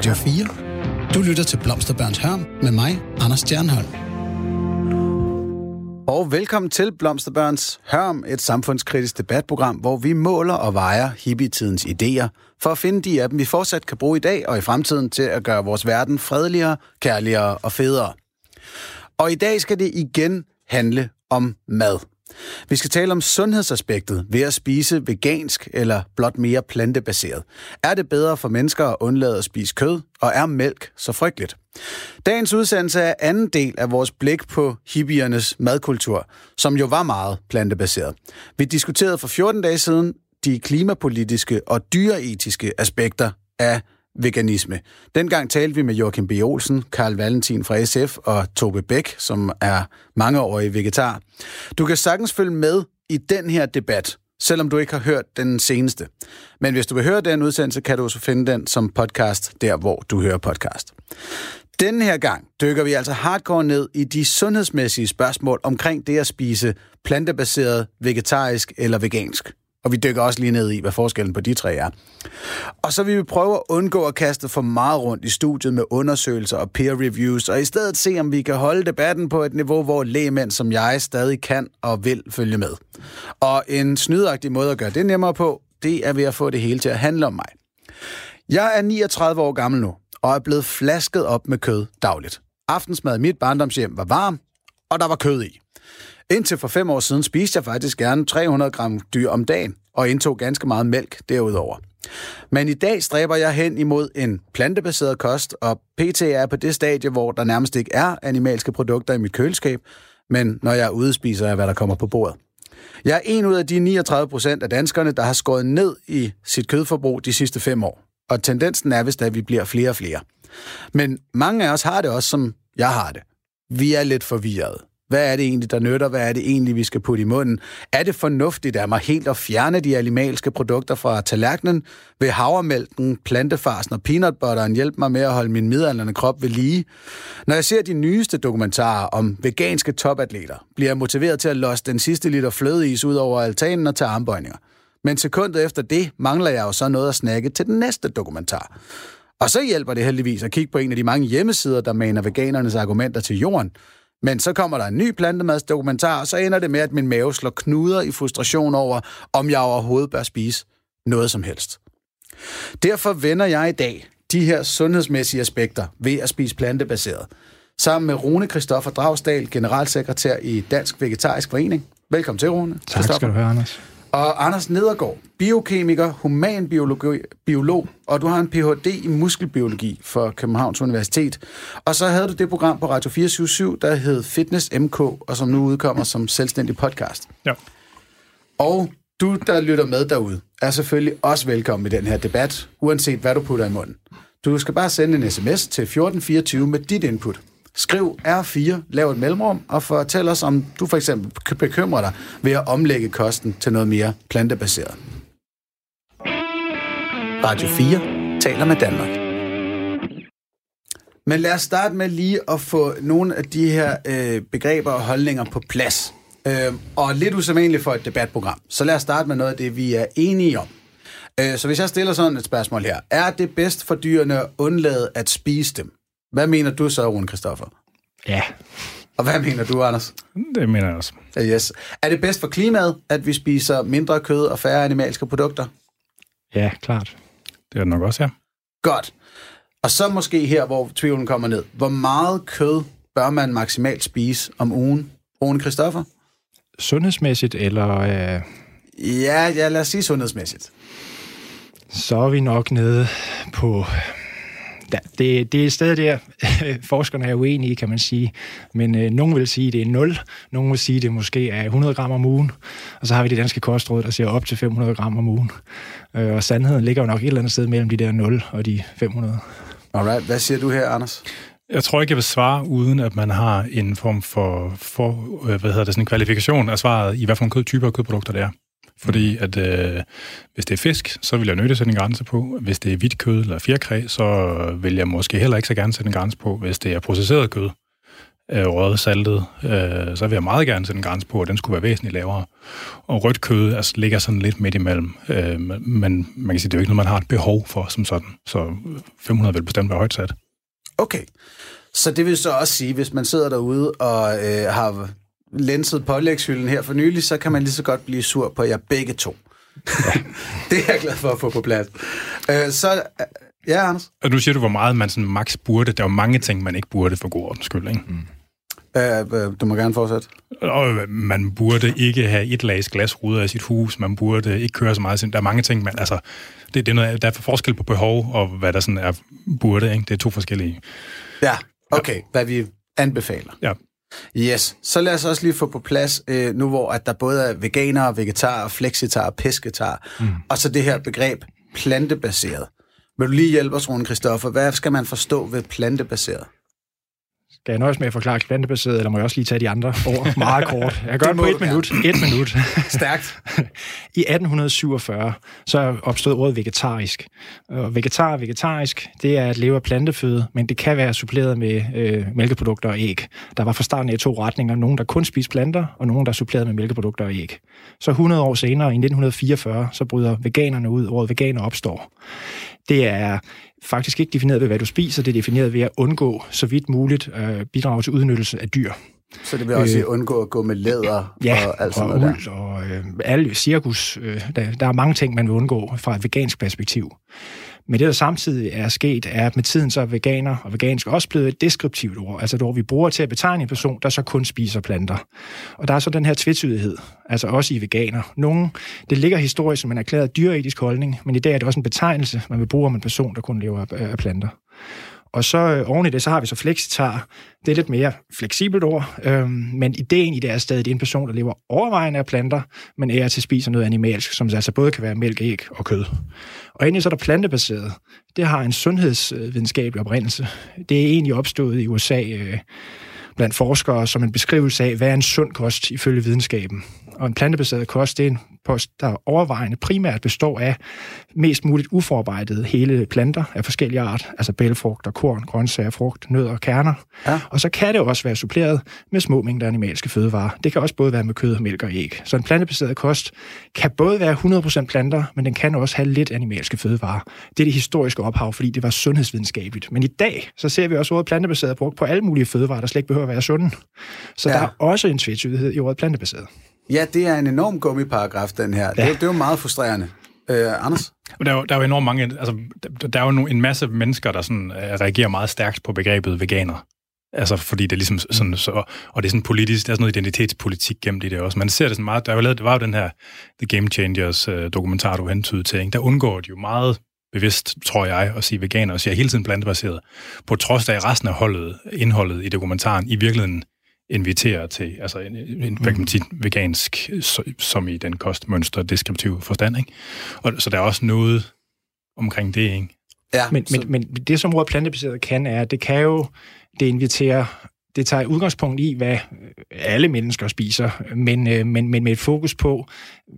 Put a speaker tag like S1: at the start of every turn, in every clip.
S1: Radio 4. Du lytter til Blomsterbørns Hørm med mig, Anders Stjernholm.
S2: Og velkommen til Blomsterbørns Hørm, et samfundskritisk debatprogram, hvor vi måler og vejer hippietidens idéer, for at finde de af dem, vi fortsat kan bruge i dag og i fremtiden til at gøre vores verden fredeligere, kærligere og federe. Og i dag skal det igen handle om mad. Vi skal tale om sundhedsaspektet ved at spise vegansk eller blot mere plantebaseret. Er det bedre for mennesker at undlade at spise kød, og er mælk så frygteligt? Dagens udsendelse er anden del af vores blik på hippiernes madkultur, som jo var meget plantebaseret. Vi diskuterede for 14 dage siden de klimapolitiske og dyreetiske aspekter af veganisme. Dengang talte vi med Joachim B. Olsen, Karl Valentin fra SF og Tobe Bæk, som er mangeårig vegetar. Du kan sagtens følge med i den her debat, selvom du ikke har hørt den seneste. Men hvis du vil høre den udsendelse, kan du også finde den som podcast, der hvor du hører podcast. Den her gang dykker vi altså hardcore ned i de sundhedsmæssige spørgsmål omkring det at spise plantebaseret, vegetarisk eller vegansk. Og vi dykker også lige ned i, hvad forskellen på de tre er. Og så vil vi prøve at undgå at kaste for meget rundt i studiet med undersøgelser og peer reviews, og i stedet se, om vi kan holde debatten på et niveau, hvor lægemænd som jeg stadig kan og vil følge med. Og en snydagtig måde at gøre det nemmere på, det er ved at få det hele til at handle om mig. Jeg er 39 år gammel nu, og er blevet flasket op med kød dagligt. Aftensmad i mit barndomshjem var varm, og der var kød i. Indtil for fem år siden spiste jeg faktisk gerne 300 gram dyr om dagen, og indtog ganske meget mælk derudover. Men i dag stræber jeg hen imod en plantebaseret kost, og PT er på det stadie, hvor der nærmest ikke er animalske produkter i mit køleskab, men når jeg er ude, spiser jeg, hvad der kommer på bordet. Jeg er en ud af de 39 procent af danskerne, der har skåret ned i sit kødforbrug de sidste fem år. Og tendensen er vist, at vi bliver flere og flere. Men mange af os har det også, som jeg har det. Vi er lidt forvirrede. Hvad er det egentlig, der nytter? Hvad er det egentlig, vi skal putte i munden? Er det fornuftigt af mig helt at fjerne de animalske produkter fra tallerkenen? Vil havremælken, plantefarsen og peanutbutteren hjælpe mig med at holde min midaldrende krop ved lige? Når jeg ser de nyeste dokumentarer om veganske topatleter, bliver jeg motiveret til at losse den sidste liter flødeis ud over altanen og tage armbøjninger. Men sekundet efter det mangler jeg jo så noget at snakke til den næste dokumentar. Og så hjælper det heldigvis at kigge på en af de mange hjemmesider, der maner veganernes argumenter til jorden – men så kommer der en ny plantemadsdokumentar, og så ender det med, at min mave slår knuder i frustration over, om jeg overhovedet bør spise noget som helst. Derfor vender jeg i dag de her sundhedsmæssige aspekter ved at spise plantebaseret. Sammen med Rune Christoffer Dragsdal, generalsekretær i Dansk Vegetarisk Forening. Velkommen til, Rune.
S3: Tak skal du have, Anders.
S2: Og Anders Nedergaard, biokemiker, humanbiolog, biolog, og du har en Ph.D. i muskelbiologi for Københavns Universitet. Og så havde du det program på Radio 477, der hed Fitness MK, og som nu udkommer som selvstændig podcast.
S3: Ja.
S2: Og du, der lytter med derude, er selvfølgelig også velkommen i den her debat, uanset hvad du putter i munden. Du skal bare sende en sms til 1424 med dit input. Skriv R4, lav et mellemrum, og fortæl os, om du for eksempel bekymrer dig ved at omlægge kosten til noget mere plantebaseret. Radio 4 taler med Danmark. Men lad os starte med lige at få nogle af de her øh, begreber og holdninger på plads. Øh, og lidt usædvanligt for et debatprogram. Så lad os starte med noget af det, vi er enige om. Øh, så hvis jeg stiller sådan et spørgsmål her. Er det bedst for dyrene at undlade at spise dem? Hvad mener du så, Rune Christoffer?
S3: Ja.
S2: Og hvad mener du, Anders?
S3: Det mener jeg også.
S2: Yes. Er det bedst for klimaet, at vi spiser mindre kød og færre animalske produkter?
S3: Ja, klart. Det er det nok også, ja.
S2: Godt. Og så måske her, hvor tvivlen kommer ned. Hvor meget kød bør man maksimalt spise om ugen? Rune Christoffer?
S3: Sundhedsmæssigt, eller... Øh...
S2: Ja, ja, lad os sige sundhedsmæssigt.
S3: Så er vi nok nede på Ja, det, det er stadig der, forskerne er uenige, kan man sige. Men øh, nogen vil sige, at det er 0. Nogen vil sige, at det måske er 100 gram om ugen. Og så har vi det danske kostråd, der siger op til 500 gram om ugen. Øh, og sandheden ligger jo nok et eller andet sted mellem de der 0 og de 500.
S2: Alright. Hvad siger du her, Anders?
S4: Jeg tror ikke, jeg vil svare, uden at man har en form for, for øh, hvad hedder det, sådan en kvalifikation af svaret i, hvad for en kød, typer af kødprodukter det er. Fordi at øh, hvis det er fisk, så vil jeg nødt til at sætte en grænse på. Hvis det er hvidt kød eller fjerkræ, så vil jeg måske heller ikke så gerne sætte en grænse på. Hvis det er processeret kød, øh, røget saltet, øh, så vil jeg meget gerne sætte en grænse på, at den skulle være væsentligt lavere. Og rødt kød altså, ligger sådan lidt midt imellem, øh, men man kan sige, det er jo ikke noget, man har et behov for som sådan. Så 500 vil bestemt være højt sat.
S2: Okay. Så det vil så også sige, hvis man sidder derude og øh, har lenset pålægshylden her for nylig, så kan man lige så godt blive sur på jer begge to. Ja. det er jeg glad for at få på plads. Øh, så, øh, ja, Anders?
S4: Og nu siger du, hvor meget man sådan max burde. Der er jo mange ting, man ikke burde for god ordens skyld, ikke? Mm.
S2: Uh, du må gerne fortsætte.
S4: Og man burde ikke have et lags glasruder i sit hus. Man burde ikke køre så meget. Der er mange ting, man, altså, det, det er noget, der er forskel på behov og hvad der sådan er burde. Ikke? Det er to forskellige.
S2: Ja, okay. Ja. Hvad vi anbefaler.
S4: Ja.
S2: Yes, så lad os også lige få på plads, øh, nu hvor at der både er veganer, vegetar, flexitar, pesketar, mm. og så det her begreb plantebaseret. Vil du lige hjælpe os, Rune Christoffer? Hvad skal man forstå ved plantebaseret?
S3: Skal jeg nøjes med at forklare plantebaseret, eller må jeg også lige tage de andre ord meget kort? Jeg gør det på et minut. Et minut.
S2: Stærkt.
S3: I 1847 så opstod ordet vegetarisk. Og vegetar og vegetarisk, det er at leve af planteføde, men det kan være suppleret med øh, mælkeprodukter og æg. Der var fra starten af to retninger. Nogen, der kun spiste planter, og nogen, der supplerede med mælkeprodukter og æg. Så 100 år senere, i 1944, så bryder veganerne ud. Ordet veganer opstår. Det er faktisk ikke defineret ved, hvad du spiser, det er defineret ved at undgå så vidt muligt øh, bidrage til udnyttelse af dyr.
S2: Så det vil også øh, undgå at gå med læder
S3: ja,
S2: og alt
S3: sådan noget der? og øh, alle cirkus. Øh, der, der er mange ting, man vil undgå fra et vegansk perspektiv. Men det, der samtidig er sket, er, at med tiden så er veganer og vegansk også blevet et deskriptivt ord. Altså et ord, vi bruger til at betegne en person, der så kun spiser planter. Og der er så den her tvetydighed, altså også i veganer. Nogle, det ligger historisk som en erklæret dyreetisk holdning, men i dag er det også en betegnelse, man vil bruge om en person, der kun lever af planter. Og så øh, oven i det, så har vi så flexitar. Det er lidt mere fleksibelt ord, øhm, men ideen i det er stadig, at det er en person, der lever overvejende af planter, men er til spiser noget animalsk, som altså både kan være mælk, æg og kød. Og endelig så er der plantebaseret. Det har en sundhedsvidenskabelig oprindelse. Det er egentlig opstået i USA øh, blandt forskere som en beskrivelse af, hvad er en sund kost ifølge videnskaben. Og en plantebaseret kost, det er en kost, der overvejende primært består af mest muligt uforarbejdede hele planter af forskellige art, altså bælfrugter, korn, grøntsager, frugt, nødder og kerner. Ja. Og så kan det også være suppleret med små mængder animalske fødevarer. Det kan også både være med kød, mælk og æg. Så en plantebaseret kost kan både være 100% planter, men den kan også have lidt animalske fødevarer. Det er det historiske ophav, fordi det var sundhedsvidenskabeligt. Men i dag, så ser vi også ordet plantebaseret brugt på alle mulige fødevarer, der slet ikke behøver at være sunde. Så ja. der er også en tvetydighed i ordet plantebaseret.
S2: Ja, det er en enorm gummiparagraf, den her. Ja. Det, det er jo meget frustrerende. Øh, Anders?
S4: Der er, jo, der er jo enormt mange, altså, der, der er jo en masse mennesker, der sådan, uh, reagerer meget stærkt på begrebet veganer. Altså, fordi det er ligesom sådan, så, og det er sådan politisk, der er sådan noget identitetspolitik gennem det også. Man ser det sådan meget, der, er jo lavet, det var jo den her The Game Changers uh, dokumentar, du hentydede til, ikke? der undgår de jo meget bevidst, tror jeg, at sige veganer, og siger hele tiden plantebaseret, på trods af resten af holdet, indholdet i dokumentaren i virkeligheden inviterer til, altså en, en hvad kan man sige, vegansk, som i den kostmønster, deskriptiv forstand, ikke? Og, så der er også noget omkring det, ikke?
S3: Ja, men, så... men, men det, som ordet plantebaseret kan, er, at det kan jo, det inviterer det tager udgangspunkt i, hvad alle mennesker spiser, men, øh, men, men med et fokus på,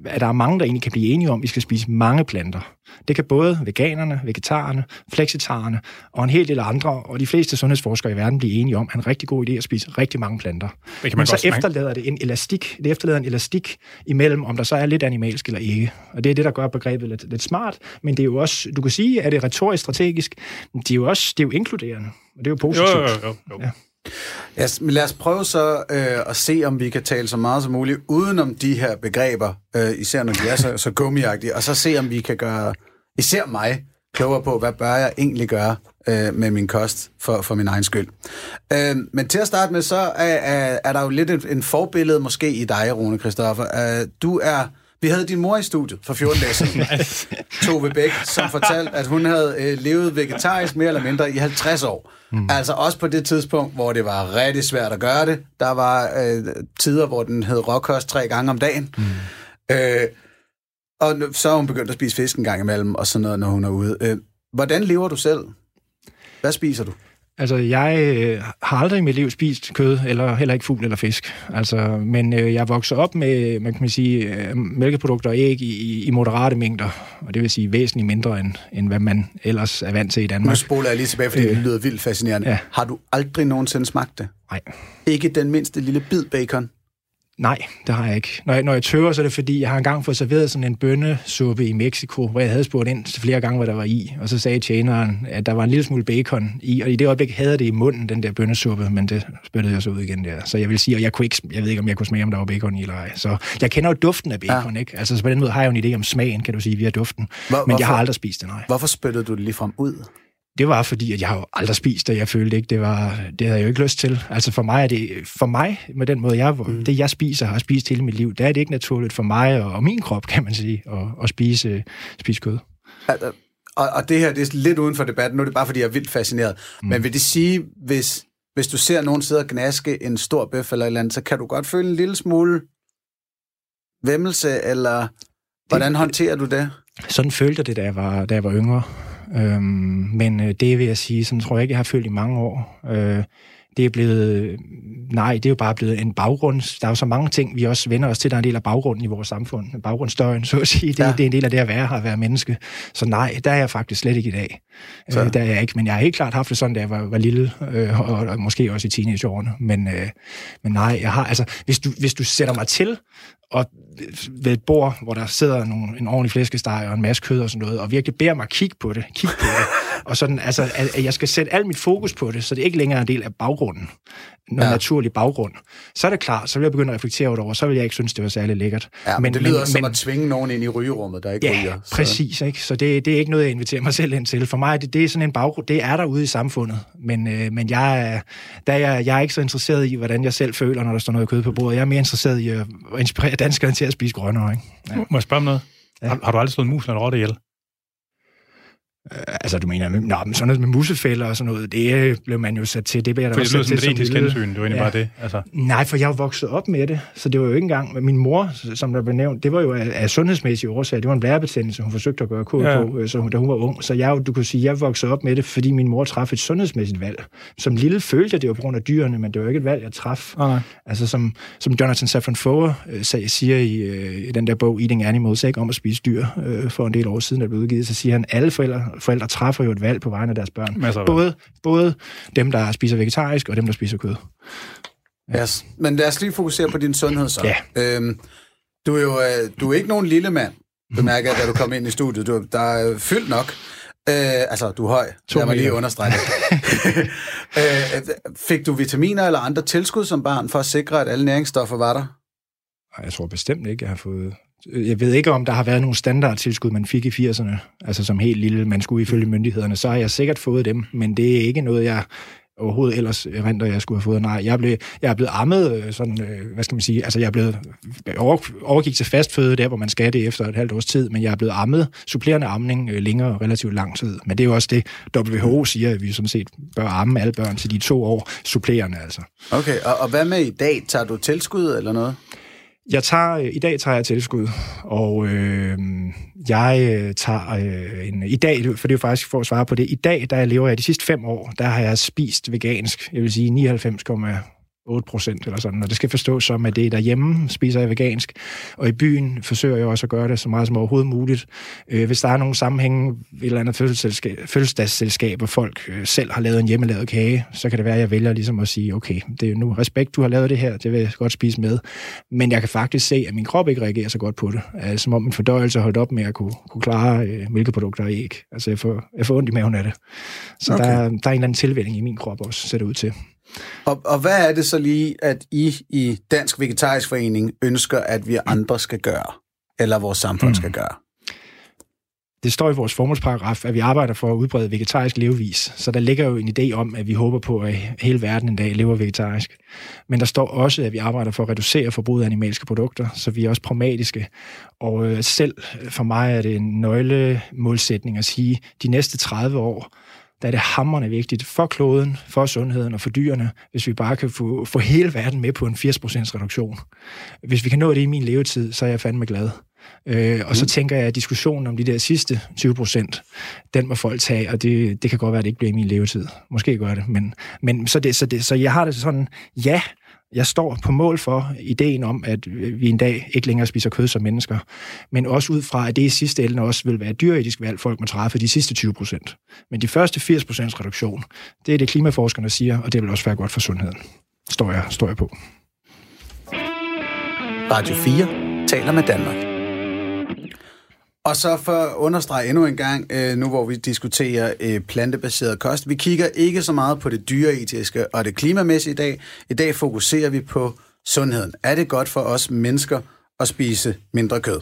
S3: at der er mange, der egentlig kan blive enige om, at vi skal spise mange planter. Det kan både veganerne, vegetarerne, flexitarerne og en hel del andre, og de fleste sundhedsforskere i verden blive enige om, at en rigtig god idé at spise rigtig mange planter. Det kan man Men så efterlader det en elastik. Det efterlader en elastik imellem, om der så er lidt animalsk eller ikke. Og det er det, der gør begrebet lidt, lidt smart. Men det er jo også, du kan sige, at det er retorisk strategisk, men det er jo også det er jo inkluderende. Og det er jo positivt. Jo, jo, jo, jo. Ja.
S2: Ja, men lad os prøve så øh, at se, om vi kan tale så meget som muligt udenom de her begreber, øh, især når de er så, så gummiagtige, og så se, om vi kan gøre især mig klogere på, hvad bør jeg egentlig gøre øh, med min kost for, for min egen skyld. Øh, men til at starte med, så er, er, er der jo lidt en, en forbillede måske i dig, Rune Kristoffer. Øh, du er vi havde din mor i studiet for 14 dage siden, Tove Bæk, som fortalte, at hun havde øh, levet vegetarisk mere eller mindre i 50 år. Mm. Altså også på det tidspunkt, hvor det var rigtig svært at gøre det. Der var øh, tider, hvor den hed råkost tre gange om dagen. Mm. Øh, og så har hun begyndt at spise fisk en gang imellem, og sådan noget, når hun er ude. Øh, hvordan lever du selv? Hvad spiser du?
S3: Altså, jeg øh, har aldrig i mit liv spist kød, eller heller ikke fugl eller fisk. Altså, men øh, jeg vokser op med, man kan sige, øh, mælkeprodukter og æg i, i moderate mængder, og det vil sige væsentligt mindre, end, end hvad man ellers er vant til i Danmark.
S2: Nu spoler jeg lige tilbage, fordi øh, det lyder vildt fascinerende. Ja. Har du aldrig nogensinde smagt det?
S3: Nej.
S2: Ikke den mindste lille bid bacon?
S3: Nej, det har jeg ikke. Når jeg, når jeg tøver, så er det fordi, jeg har engang fået serveret sådan en bønnesuppe i Mexico, hvor jeg havde spurgt ind flere gange, hvad der var i. Og så sagde tjeneren, at der var en lille smule bacon i, og i det øjeblik havde det i munden, den der bønnesuppe, men det spyttede jeg så ud igen der. Så jeg vil sige, at jeg, kunne ikke, jeg ved ikke, om jeg kunne smage, om der var bacon i eller ej. Så jeg kender jo duften af bacon, ja. ikke? Altså så på den måde har jeg jo en idé om smagen, kan du sige, via duften. Hvor, men hvorfor, jeg har aldrig spist det, nej.
S2: Hvorfor spyttede du det lige frem ud?
S3: Det var fordi, at jeg har aldrig spist det. Jeg følte ikke, det var, det havde jeg jo ikke lyst til. Altså for mig er det, for mig, med den måde, jeg, mm. det jeg spiser, har spist hele mit liv, der er det ikke naturligt for mig og, og min krop, kan man sige, at, at spise, spise kød.
S2: Altså, og, og det her, det er lidt uden for debatten, nu er det bare, fordi jeg er vildt fascineret. Mm. Men vil det sige, hvis, hvis du ser nogen sidde og gnaske en stor bøf eller et eller andet, så kan du godt føle en lille smule vemmelse, eller hvordan det, håndterer du det?
S3: Sådan følte jeg det, da jeg var, da jeg var yngre. Øhm, men øh, det vil jeg sige, sådan tror jeg ikke, jeg har følt i mange år. Øh, det er blevet, nej, det er jo bare blevet en baggrund. Der er jo så mange ting, vi også vender os til, der er en del af baggrunden i vores samfund. Baggrundsstøjen, så at sige, det, ja. det er en del af det at være her, at være menneske. Så nej, der er jeg faktisk slet ikke i dag. Så. Øh, der er jeg ikke, men jeg har helt klart haft det sådan, da jeg var, var lille, øh, og, og, måske også i teenageårene. Men, øh, men nej, jeg har, altså, hvis du, hvis du sætter mig til og ved et bord, hvor der sidder nogle, en ordentlig flæskesteg og en masse kød og sådan noget, og virkelig beder mig at kigge på det, kigge på det, og sådan, altså, at jeg skal sætte alt mit fokus på det, så det ikke længere er en del af baggrunden, noget ja. naturlig baggrund, så er det klart, så vil jeg begynde at reflektere over så vil jeg ikke synes, det var særlig lækkert.
S2: Ja, men, men det lyder men, som at tvinge nogen ind i rygerummet, der ikke
S3: ja,
S2: ryger.
S3: Så. præcis, ikke? så det, det er ikke noget, jeg inviterer mig selv ind til. For mig, det, det er sådan en baggrund, det er der ude i samfundet, men, øh, men jeg, der er jeg, jeg er ikke så interesseret i, hvordan jeg selv føler, når der står noget kød på bordet. Jeg er mere interesseret i at inspirere danskerne til at spise grønnere. Ikke?
S4: Ja. Må jeg spørge om noget? Ja. Har, har du aldrig slået en mus eller en rotte ihjel?
S3: Øh, altså, du mener, nå, men sådan noget med musefælder og sådan noget, det blev man jo sat til. Det blev
S4: der for det lyder som et etisk hensyn, det var egentlig ja. bare det. Altså.
S3: Nej, for jeg var vokset op med det, så det var jo ikke engang... Min mor, som der blev nævnt, det var jo af, af sundhedsmæssige årsager. Det var en blærebetændelse, hun forsøgte at gøre kod ja. på, øh, så hun, da hun var ung. Så jeg, du kunne sige, jeg voksede op med det, fordi min mor træffede et sundhedsmæssigt valg. Som lille følte jeg, det var på grund af dyrene, men det var ikke et valg, jeg traf. Okay. Altså, som, som Jonathan Safran Foer øh, siger i, øh, i den der bog, Eating Animals, ikke om at spise dyr, øh, for en del år siden, der blev udgivet, så siger han, alle forældre, forældre træffer jo et valg på vegne af deres børn. Masser både, både dem, der spiser vegetarisk, og dem, der spiser kød.
S2: Ja. Yes. Men lad os lige fokusere på din sundhed så.
S3: Ja.
S2: Øhm, du er jo øh, du er ikke nogen lille mand, bemærker jeg, da du kom ind i studiet. Du, der er fyldt nok. Øh, altså, du er høj. To jeg må lige understrege det. øh, fik du vitaminer eller andre tilskud som barn for at sikre, at alle næringsstoffer var der?
S3: Jeg tror bestemt ikke, jeg har fået jeg ved ikke, om der har været nogle standardtilskud, man fik i 80'erne, altså som helt lille, man skulle ifølge myndighederne, så har jeg sikkert fået dem, men det er ikke noget, jeg overhovedet ellers renter, jeg skulle have fået. Nej, jeg, blev, jeg er blevet ammet, øh, sådan, øh, hvad skal man sige, altså jeg er blevet, over, overgik til fastføde der, hvor man skal det efter et halvt års tid, men jeg er blevet ammet, supplerende amning øh, længere relativt lang tid. Men det er jo også det, WHO siger, at vi sådan set bør amme alle børn til de to år supplerende altså.
S2: Okay, og, og hvad med i dag? Tager du tilskud eller noget?
S3: Jeg tager, øh, I dag tager jeg tilskud, og øh, jeg øh, tager øh, en, i dag, for det er jo faktisk for at svare på det, i dag, der jeg lever jeg de sidste fem år, der har jeg spist vegansk, jeg vil sige 99, 8 procent eller sådan, og det skal forstås som, at det er derhjemme, spiser jeg vegansk, og i byen forsøger jeg også at gøre det så meget som overhovedet muligt. Øh, hvis der er nogle sammenhænge, et eller andet fødselsdagsselskab, hvor folk øh, selv har lavet en hjemmelavet kage, så kan det være, at jeg vælger ligesom at sige, okay, det er nu respekt, du har lavet det her, det vil jeg godt spise med, men jeg kan faktisk se, at min krop ikke reagerer så godt på det, altså, som om min fordøjelse holdt op med at kunne, kunne klare øh, mælkeprodukter og æg. Altså, jeg får, jeg får ondt i maven af det. Så okay. der, der er en eller anden tilvænning i min krop også, ser det ud til.
S2: Og, og hvad er det så lige, at I i Dansk Vegetarisk Forening ønsker, at vi andre skal gøre, eller vores samfund mm. skal gøre?
S3: Det står i vores formålsparagraf, at vi arbejder for at udbrede vegetarisk levevis. Så der ligger jo en idé om, at vi håber på, at hele verden en dag lever vegetarisk. Men der står også, at vi arbejder for at reducere forbruget af animalske produkter, så vi er også pragmatiske. Og øh, selv for mig er det en nøglemålsætning at sige, at de næste 30 år, der er det hammerne vigtigt for kloden, for sundheden og for dyrene, hvis vi bare kan få, få hele verden med på en 80% reduktion. Hvis vi kan nå det i min levetid, så er jeg fandme glad. Øh, og mm. så tænker jeg, at diskussionen om de der sidste 20 procent, den må folk tage, og det, det kan godt være, at det ikke bliver i min levetid. Måske gør det, men, men så, det, så, det, så jeg har det sådan, ja, jeg står på mål for ideen om, at vi en dag ikke længere spiser kød som mennesker, men også ud fra, at det i sidste ende også vil være dyretisk valg, folk må træffe de sidste 20 procent. Men de første 80 procents reduktion, det er det klimaforskerne siger, og det vil også være godt for sundheden. Står jeg, står jeg på.
S2: Radio 4 taler med Danmark. Og så for at understrege endnu en gang, øh, nu hvor vi diskuterer øh, plantebaseret kost, vi kigger ikke så meget på det dyreetiske og det klimamæssige i dag. I dag fokuserer vi på sundheden. Er det godt for os mennesker at spise mindre kød?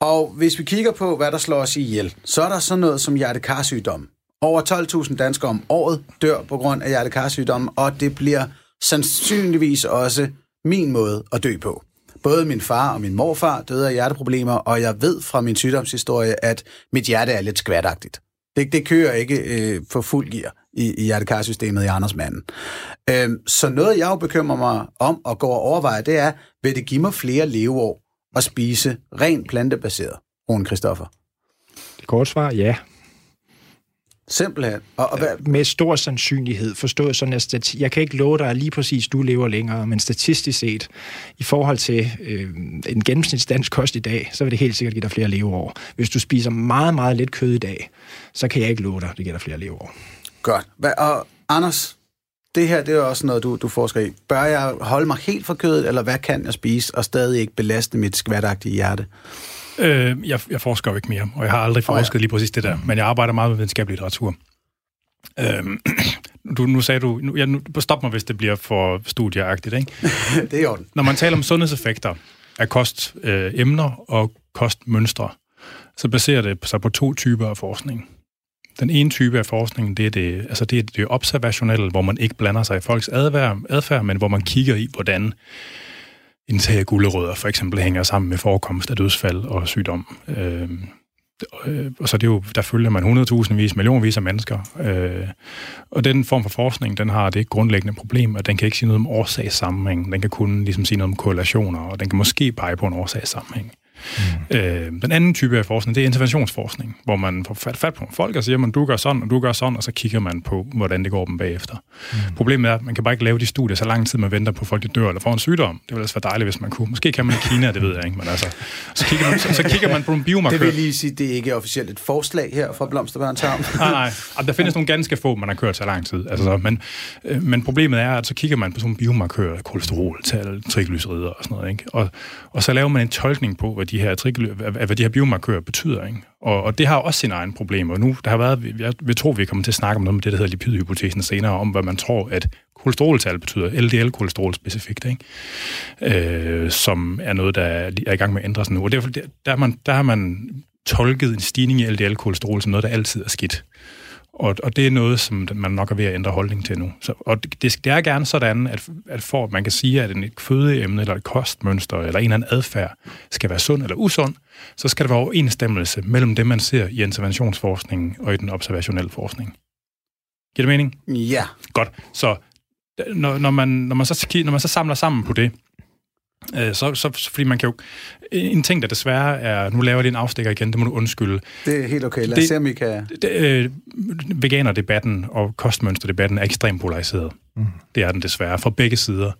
S2: Og hvis vi kigger på, hvad der slår os ihjel, så er der sådan noget som hjertekarsygdom. Over 12.000 danskere om året dør på grund af hjertekarsygdom, og det bliver sandsynligvis også min måde at dø på. Både min far og min morfar døde af hjerteproblemer, og jeg ved fra min sygdomshistorie, at mit hjerte er lidt skvatagtigt. Det, det kører ikke øh, for fuld gear i, i hjertekarsystemet i Andersmanden. Øhm, så noget, jeg jo bekymrer mig om og går og overvejer, det er, vil det give mig flere leveår at spise rent plantebaseret, Rune Kristoffer?
S3: Det korte svar, ja.
S2: Simpelthen.
S3: Og, og hvad... Med stor sandsynlighed forstået sådan, at stati- jeg kan ikke love dig, lige præcis du lever længere, men statistisk set, i forhold til øh, en gennemsnitsdansk kost i dag, så vil det helt sikkert give dig flere leveår. Hvis du spiser meget, meget lidt kød i dag, så kan jeg ikke love dig, det giver dig flere leveår.
S2: Godt. Hvad, og Anders, det her det er også noget, du, du forsker i. Bør jeg holde mig helt fra kødet, eller hvad kan jeg spise og stadig ikke belaste mit skvatagtige hjerte?
S4: Øh, jeg, jeg forsker jo ikke mere, og jeg har aldrig forsket oh, ja. lige præcis det der, men jeg arbejder meget med videnskabelig litteratur. Øh, du, nu sagde du, nu, ja, nu, stop mig, hvis det bliver for studieagtigt, ikke?
S2: det er orden.
S4: Når man taler om sundhedseffekter af kostemner øh, emner og kostmønstre, så baserer det sig på to typer af forskning. Den ene type af forskning, det er det, altså det, er det observationelle, hvor man ikke blander sig i folks adfærd, adfærd, men hvor man kigger i, hvordan indtag af gulerødder for eksempel hænger sammen med forekomst af dødsfald og sygdom. Øh, øh og så det er jo, der følger man 100.000 vis, millionvis af mennesker. Øh, og den form for forskning, den har det grundlæggende problem, at den kan ikke sige noget om årsagssammenhæng. Den kan kun ligesom sige noget om korrelationer, og den kan måske pege på en årsagssammenhæng. Mm. Øh, den anden type af forskning, det er interventionsforskning, hvor man får fat, fat på folk og siger, man, du gør sådan, og du gør sådan, og så kigger man på, hvordan det går dem bagefter. Mm. Problemet er, at man kan bare ikke lave de studier så lang tid, man venter på, at folk dør eller får en sygdom. Det ville altså være dejligt, hvis man kunne. Måske kan man i Kina, det ved jeg ikke, men altså, så kigger man, så, så kigger man på nogle biomarkører.
S2: Det vil lige sige, det er ikke officielt et forslag her fra Blomsterbørns
S4: nej, nej. Der findes nogle ganske få, man har kørt så lang tid. Altså, men, øh, men problemet er, at så kigger man på sådan nogle biomarkører, kolesteroltal, triglycerider og sådan noget, ikke? Og, og så laver man en tolkning på, hvad de her hvad de her biomarkører betyder. Ikke? Og, og det har også sin egen problemer. Nu, der har været, jeg vil tro, vi kommer til at snakke om noget med det, der hedder lipidhypotesen senere, om hvad man tror, at kolesteroltal betyder, LDL-kolesterol specifikt, ikke? Øh, som er noget, der er i gang med at ændre sig nu. Og derfor, der, der, man, der har man tolket en stigning i LDL-kolesterol som noget, der altid er skidt. Og, og det er noget, som man nok er ved at ændre holdning til nu. Så, og det, det er gerne sådan, at, at for at man kan sige, at et fødeemne eller et kostmønster eller en eller anden adfærd skal være sund eller usund, så skal der være overensstemmelse mellem det, man ser i interventionsforskningen og i den observationelle forskning. Giver det mening?
S2: Ja.
S4: Godt. Så når, når, man, når, man så, når man så samler sammen på det, Øh, så, så, fordi man kan jo... En ting, der desværre er... Nu laver jeg en afstikker igen, det må du undskylde.
S2: Det er helt okay. Lad os se, om I kan...
S4: Det, øh, veganerdebatten og kostmønsterdebatten er ekstremt polariseret. Mm. Det er den desværre, fra begge sider.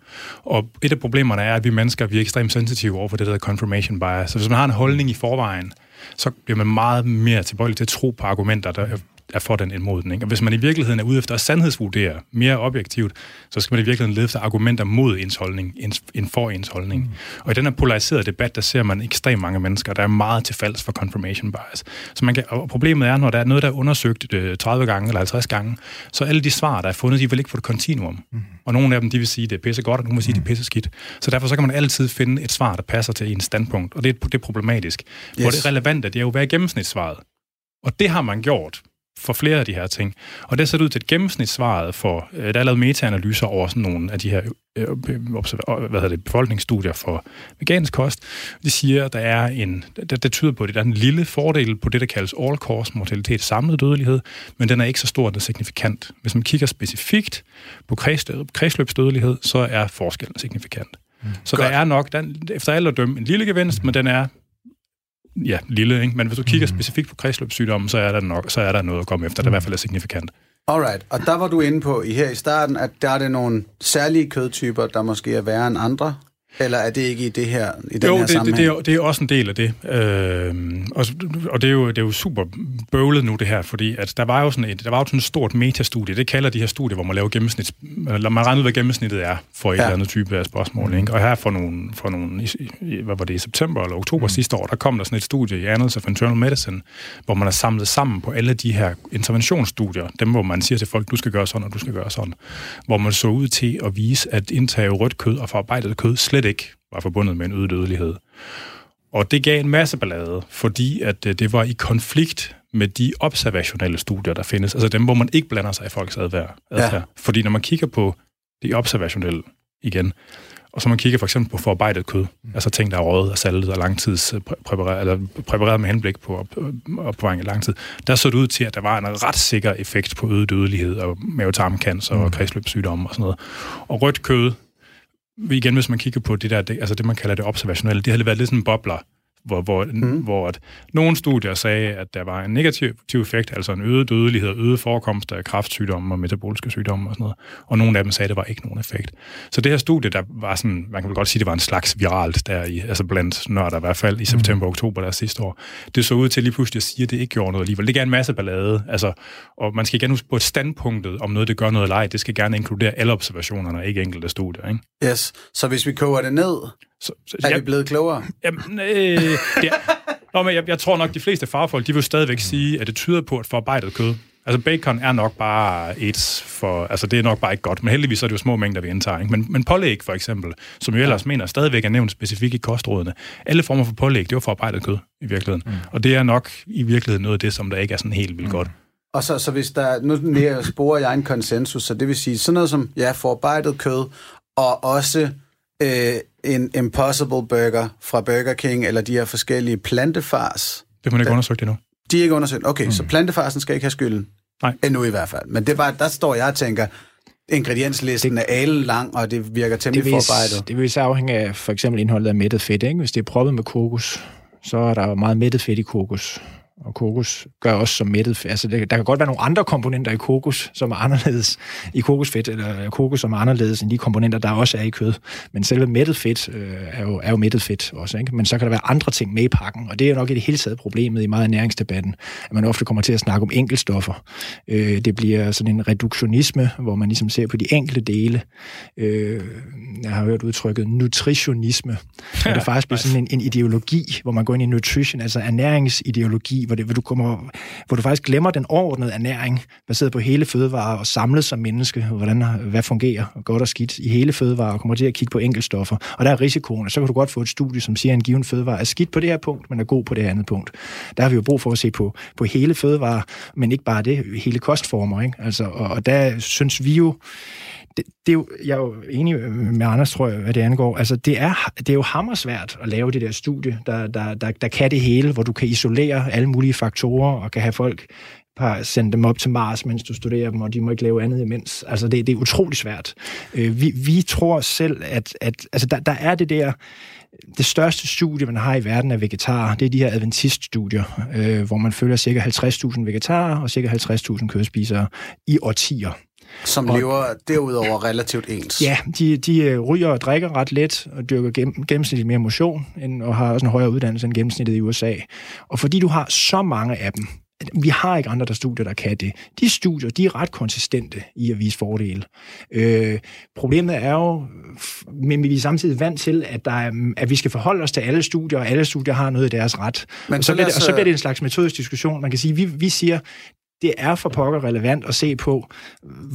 S4: Og et af problemerne er, at vi mennesker vi er ekstremt sensitive over for det, der hedder confirmation bias. Så hvis man har en holdning i forvejen, så bliver man meget mere tilbøjelig til at tro på argumenter, der er for den indmodning. Og hvis man i virkeligheden er ude efter at sandhedsvurdere mere objektivt, så skal man i virkeligheden lede efter argumenter mod ens holdning, end for ens holdning. Mm. Og i den her polariserede debat, der ser man ekstremt mange mennesker, der er meget til falds for confirmation bias. Så man kan, og problemet er, når der er noget, der er undersøgt 30 øh, gange eller 50 gange, så alle de svar, der er fundet, de vil ikke få et kontinuum. Mm. Og nogle af dem, de vil sige, det er pisse godt, og nogle vil sige, at det er mm. pisse skidt. Så derfor så kan man altid finde et svar, der passer til ens standpunkt, og det er, det er problematisk. Yes. Hvor det relevante, det er jo, hvad er gennemsnitssvaret? Og det har man gjort for flere af de her ting. Og det er sat ud til et gennemsnitssvaret for, øh, der er lavet metaanalyser over sådan nogle af de her øh, øh hvad hedder det, befolkningsstudier for vegansk kost. De siger, at der er en, det, det tyder på, at der er en lille fordel på det, der kaldes all-cause mortalitet, samlet dødelighed, men den er ikke så stor, den er signifikant. Hvis man kigger specifikt på kredsløbsdødelighed, så er forskellen signifikant. Mm. Så Godt. der er nok, den, efter alt at dømme, en lille gevinst, mm. men den er ja, lille, ikke? men hvis du kigger mm. specifikt på kredsløbssygdommen, så er der, nok, så er der noget at komme efter, der i hvert fald er signifikant.
S2: Alright, og der var du inde på i her i starten, at der er det nogle særlige kødtyper, der måske er værre end andre. Eller er det ikke i det her i den
S4: jo,
S2: her
S4: det,
S2: sammenhæng?
S4: det, det, er, det er også en del af det. Øh, og og det, er jo, det er jo super bøvlet nu, det her, fordi at der var jo sådan et, der var jo sådan et stort metastudie. Det kalder de her studier, hvor man laver gennemsnit, eller man regner ud, hvad gennemsnittet er for et ja. eller andet type af spørgsmål. Ikke? Og her for nogle, for nogle i, hvad var det, i september eller oktober mm. sidste år, der kom der sådan et studie i Annals of Internal Medicine, hvor man har samlet sammen på alle de her interventionsstudier, dem hvor man siger til folk, du skal gøre sådan, og du skal gøre sådan, hvor man så ud til at vise, at indtage rødt kød og forarbejdet kød slet ikke var forbundet med en øget dødelighed. Og det gav en masse ballade, fordi at øh, det var i konflikt med de observationelle studier, der findes. Altså dem, hvor man ikke blander sig i folks adfærd. Ja. Fordi når man kigger på de observationelle igen, og så man kigger for eksempel på forarbejdet kød, mm. altså ting, der er røget og saltet og langtids præpareret, eller præpareret med henblik på op, opbevaring i lang tid, der så det ud til, at der var en ret sikker effekt på øget dødelighed og mavetarmcancer mm. og kredsløbssygdomme og sådan noget. Og rødt kød, igen, hvis man kigger på det der, det, altså det, man kalder det observationelle, det har været lidt sådan en bobler, hvor, hvor, mm. hvor at nogle studier sagde, at der var en negativ effekt, altså en øget dødelighed, øget forekomst af kræftsygdomme og metaboliske sygdomme og sådan noget. Og nogle af dem sagde, at der var ikke nogen effekt. Så det her studie, der var sådan, man kan vel godt sige, det var en slags viralt der i, altså blandt nørder i hvert fald i september og oktober der sidste år. Det så ud til lige pludselig at sige, at det ikke gjorde noget alligevel. Det gav en masse ballade, altså, og man skal gerne huske på et standpunktet, om noget det gør noget eller ej, det skal gerne inkludere alle observationerne, ikke enkelte studier. Ikke?
S2: Yes, så hvis vi koger det ned, så, så, er jeg, vi blevet klogere?
S4: Jamen, øh, er, Nå, men jeg, jeg tror nok, de fleste farfolk, de vil stadigvæk sige, at det tyder på, at forarbejdet kød, altså bacon er nok bare et for, altså det er nok bare ikke godt, men heldigvis er det jo små mængder, vi indtager. Ikke? Men, men pålæg for eksempel, som jo ellers ja. mener stadigvæk er nævnt specifikt i kostrådene, alle former for pålæg, det er jo forarbejdet kød i virkeligheden. Mm. Og det er nok i virkeligheden noget af det, som der ikke er sådan helt vildt mm. godt.
S2: Og så, så hvis der, nu mere sporer jeg en konsensus, så det vil sige sådan noget som, ja, forarbejdet kød, og også øh, en Impossible Burger fra Burger King, eller de her forskellige plantefars.
S4: Det har man ikke undersøgt endnu.
S2: De er ikke undersøgt. Okay, mm. så plantefarsen skal ikke have skylden.
S4: Nej.
S2: Endnu i hvert fald. Men det var, der står jeg og tænker, ingredienslisten det, er alle lang, og det virker temmelig det vil, forarbejdet.
S3: Det vil så afhænge af for eksempel indholdet af mættet fedt. Ikke? Hvis det er proppet med kokos, så er der meget mættet fedt i kokos og kokos gør også som mættet Altså, der kan godt være nogle andre komponenter i kokos, som er anderledes i kokosfedt, eller kokos, som er anderledes end de komponenter, der også er i kød. Men selve mættet fedt øh, er, jo, er jo mættet fedt også, ikke? Men så kan der være andre ting med i pakken, og det er jo nok i det hele taget problemet i meget af næringsdebatten, at man ofte kommer til at snakke om enkeltstoffer. Øh, det bliver sådan en reduktionisme, hvor man ligesom ser på de enkelte dele. Øh, jeg har hørt udtrykket nutritionisme, ja, det faktisk bliver sådan en, en ideologi, hvor man går ind i nutrition, altså ernæringsideologi, hvor, det, hvor, du kommer, hvor du faktisk glemmer den overordnede ernæring, baseret på hele fødevarer, og samlet som menneske, hvordan, hvad fungerer godt og skidt i hele fødevarer, og kommer til at kigge på enkeltstoffer. Og der er risikoen, så kan du godt få et studie, som siger, at en given fødevare er skidt på det her punkt, men er god på det andet punkt. Der har vi jo brug for at se på, på hele fødevarer, men ikke bare det, hele kostformer. Ikke? Altså, og, og der synes vi jo, det, det er jo, jeg er jo enig med Anders, tror jeg, hvad det angår. Altså, det er, det er jo hammersvært at lave det der studie, der, der, der, der kan det hele, hvor du kan isolere alle mulige faktorer og kan have folk par, sende dem op til Mars, mens du studerer dem, og de må ikke lave andet imens. Altså, det, det er utrolig svært. Øh, vi, vi tror selv, at, at altså, der, der er det der det største studie, man har i verden af vegetarer, det er de her adventiststudier, øh, hvor man følger ca. 50.000 vegetarer og ca. 50.000 kødspisere i årtier.
S2: Som og, lever derudover relativt ens.
S3: Ja, de, de øh, ryger og drikker ret let, og dyrker gennem, gennemsnitligt mere motion, end, og har også en højere uddannelse end gennemsnittet i USA. Og fordi du har så mange af dem, vi har ikke andre der studier, der kan det. De studier, de er ret konsistente i at vise fordele. Øh, problemet er jo, men vi er samtidig vant til, at, der er, at vi skal forholde os til alle studier, og alle studier har noget i deres ret. Men og, så, så bliver det, og så bliver det en slags metodisk diskussion. Man kan sige, vi, vi siger, det er for pokker relevant at se på,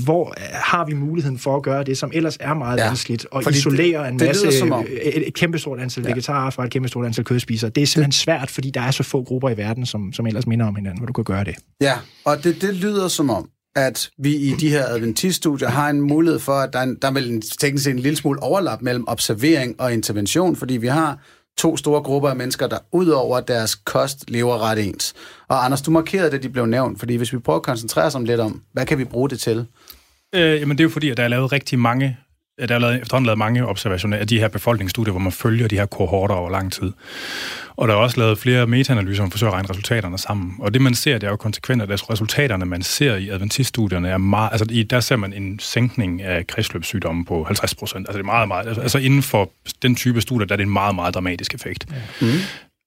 S3: hvor har vi muligheden for at gøre det, som ellers er meget ja, vanskeligt, og isolere en det masse, om... et, et kæmpestort antal ja. vegetarer fra et kæmpestort antal kødspisere. Det er simpelthen det... svært, fordi der er så få grupper i verden, som, som ellers minder om hinanden, hvor du kan gøre det.
S2: Ja, og det, det lyder som om, at vi i de her adventiststudier har en mulighed for, at der, er, der er vel teknisk en lille smule overlap mellem observering og intervention, fordi vi har to store grupper af mennesker, der ud over deres kost lever ret ens. Og Anders, du markerede det, de blev nævnt, fordi hvis vi prøver at koncentrere os om lidt om, hvad kan vi bruge det til?
S4: Øh, jamen det er jo fordi, at der er lavet rigtig mange der er lavet, efterhånden lavet mange observationer af de her befolkningsstudier, hvor man følger de her kohorter over lang tid. Og der er også lavet flere metaanalyser, hvor man forsøger at regne resultaterne sammen. Og det, man ser, det er jo konsekvent, at resultaterne, man ser i adventiststudierne, er meget... Altså, i, der ser man en sænkning af kredsløbssygdomme på 50 procent. Altså, det er meget, meget... Altså, inden for den type studier, der er det en meget, meget dramatisk effekt. Ja. Mm.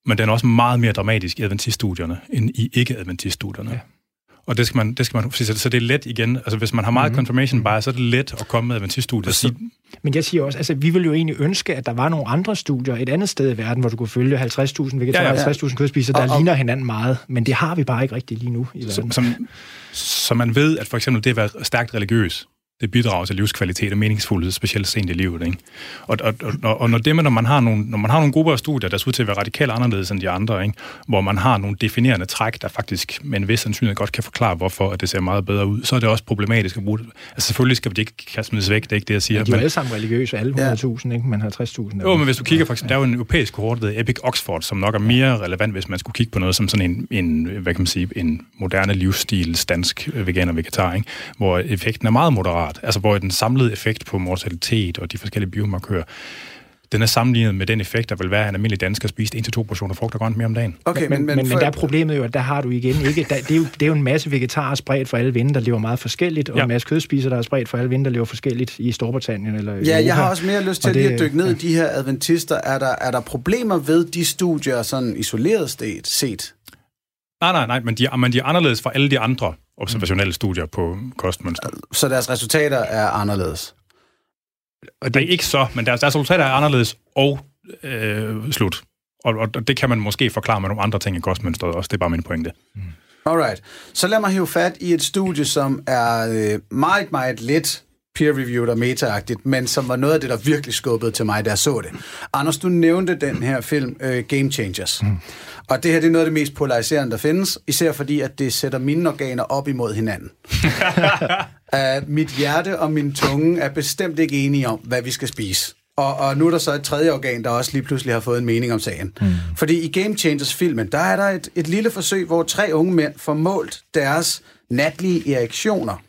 S4: Men den er også meget mere dramatisk i adventiststudierne, end i ikke-adventiststudierne. Ja. Og det skal man, det skal man sige, så det er let igen. Altså, hvis man har meget mm-hmm. confirmation bias, så er det let at komme med adventiststudier.
S3: Så, men jeg siger også, altså, vi vil jo egentlig ønske, at der var nogle andre studier et andet sted i verden, hvor du kunne følge 50.000 vegetarer, ja, ja. 50.000 kødspisere, der og, og, ligner hinanden meget. Men det har vi bare ikke rigtig lige nu i verden.
S4: Som, så man ved, at for eksempel det at være stærkt religiøs, det bidrager til livskvalitet og meningsfuldhed, specielt sent i livet. Ikke? Og, og, og, og når, det med, når, man har nogle, når man har nogle grupper af studier, der ser ud til at være radikalt anderledes end de andre, ikke? hvor man har nogle definerende træk, der faktisk med en vis sandsynlighed godt kan forklare, hvorfor at det ser meget bedre ud, så er det også problematisk at bruge det. Altså selvfølgelig skal vi ikke kaste væk, det er ikke det, jeg siger.
S3: Ja, de er jo alle sammen religiøse, alle 100.000, ja. ikke? men 50.000.
S4: Jo, men hvis du kigger, for eksempel, der er jo en europæisk kohort, der Epic Oxford, som nok er mere relevant, hvis man skulle kigge på noget som sådan en, en hvad kan man sige, en moderne livsstil, dansk veganer vegetar, ikke? hvor effekten er meget moderat. Altså hvor den samlede effekt på mortalitet og de forskellige biomarkører, den er sammenlignet med den effekt, der vil være, at en almindelig dansker spist 1-2 portioner frugt og grønt mere om dagen.
S3: Okay, men, men, men, men, men der er problemet jo, at der har du igen ikke... Der, det, er jo, det er jo en masse vegetarer spredt for alle vinde, der lever meget forskelligt, og ja. en masse kødspisere, der er spredt for alle vinde, der lever forskelligt i Storbritannien eller
S2: Ja, jeg har også mere lyst til at, lige at dykke ned ja. i de her adventister. Er der, er der problemer ved de studier, sådan isoleret set?
S4: Nej, nej, nej, men de, men de er anderledes fra alle de andre observationelle studier på kostmønster.
S2: Så deres resultater er anderledes?
S4: Og det er ikke så, men deres, deres resultater er anderledes og øh, slut. Og, og det kan man måske forklare med nogle andre ting i kostmønstret også. Det er bare min pointe. Mm.
S2: Alright. Så lad mig hive fat i et studie, som er øh, meget, meget let peer-reviewed og meta men som var noget af det, der virkelig skubbede til mig, da jeg så det. Anders, du nævnte den her film, uh, Game Changers. Mm. Og det her det er noget af det mest polariserende, der findes, især fordi, at det sætter mine organer op imod hinanden. uh, mit hjerte og min tunge er bestemt ikke enige om, hvad vi skal spise. Og, og nu er der så et tredje organ, der også lige pludselig har fået en mening om sagen. Mm. Fordi i Game Changers-filmen, der er der et, et lille forsøg, hvor tre unge mænd får målt deres natlige erektioner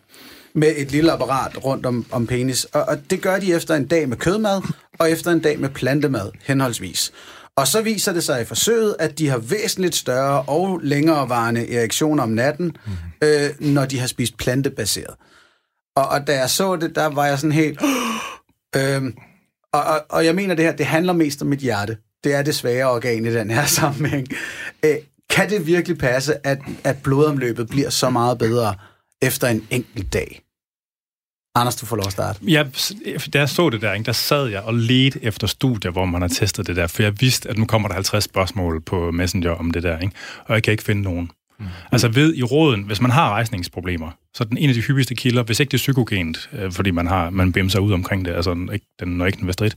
S2: med et lille apparat rundt om, om penis. Og, og det gør de efter en dag med kødmad, og efter en dag med plantemad, henholdsvis. Og så viser det sig i forsøget, at de har væsentligt større og længerevarende erektioner om natten, mm. øh, når de har spist plantebaseret. Og, og da jeg så det, der var jeg sådan helt... øh, og, og, og jeg mener det her, det handler mest om mit hjerte. Det er det svære organ i den her sammenhæng. Øh, kan det virkelig passe, at, at blodomløbet bliver så meget bedre efter en enkelt dag? Anders, du får lov at starte.
S4: Ja, da jeg så det der, der sad jeg og ledte efter studier, hvor man har testet det der, for jeg vidste, at nu kommer der 50 spørgsmål på Messenger om det der, ikke? og jeg kan ikke finde nogen. Mm. Altså ved i råden, hvis man har rejsningsproblemer, så er den en af de hyppigste kilder, hvis ikke det er psykogent, øh, fordi man har man bimser ud omkring det, altså ikke, den, når ikke den er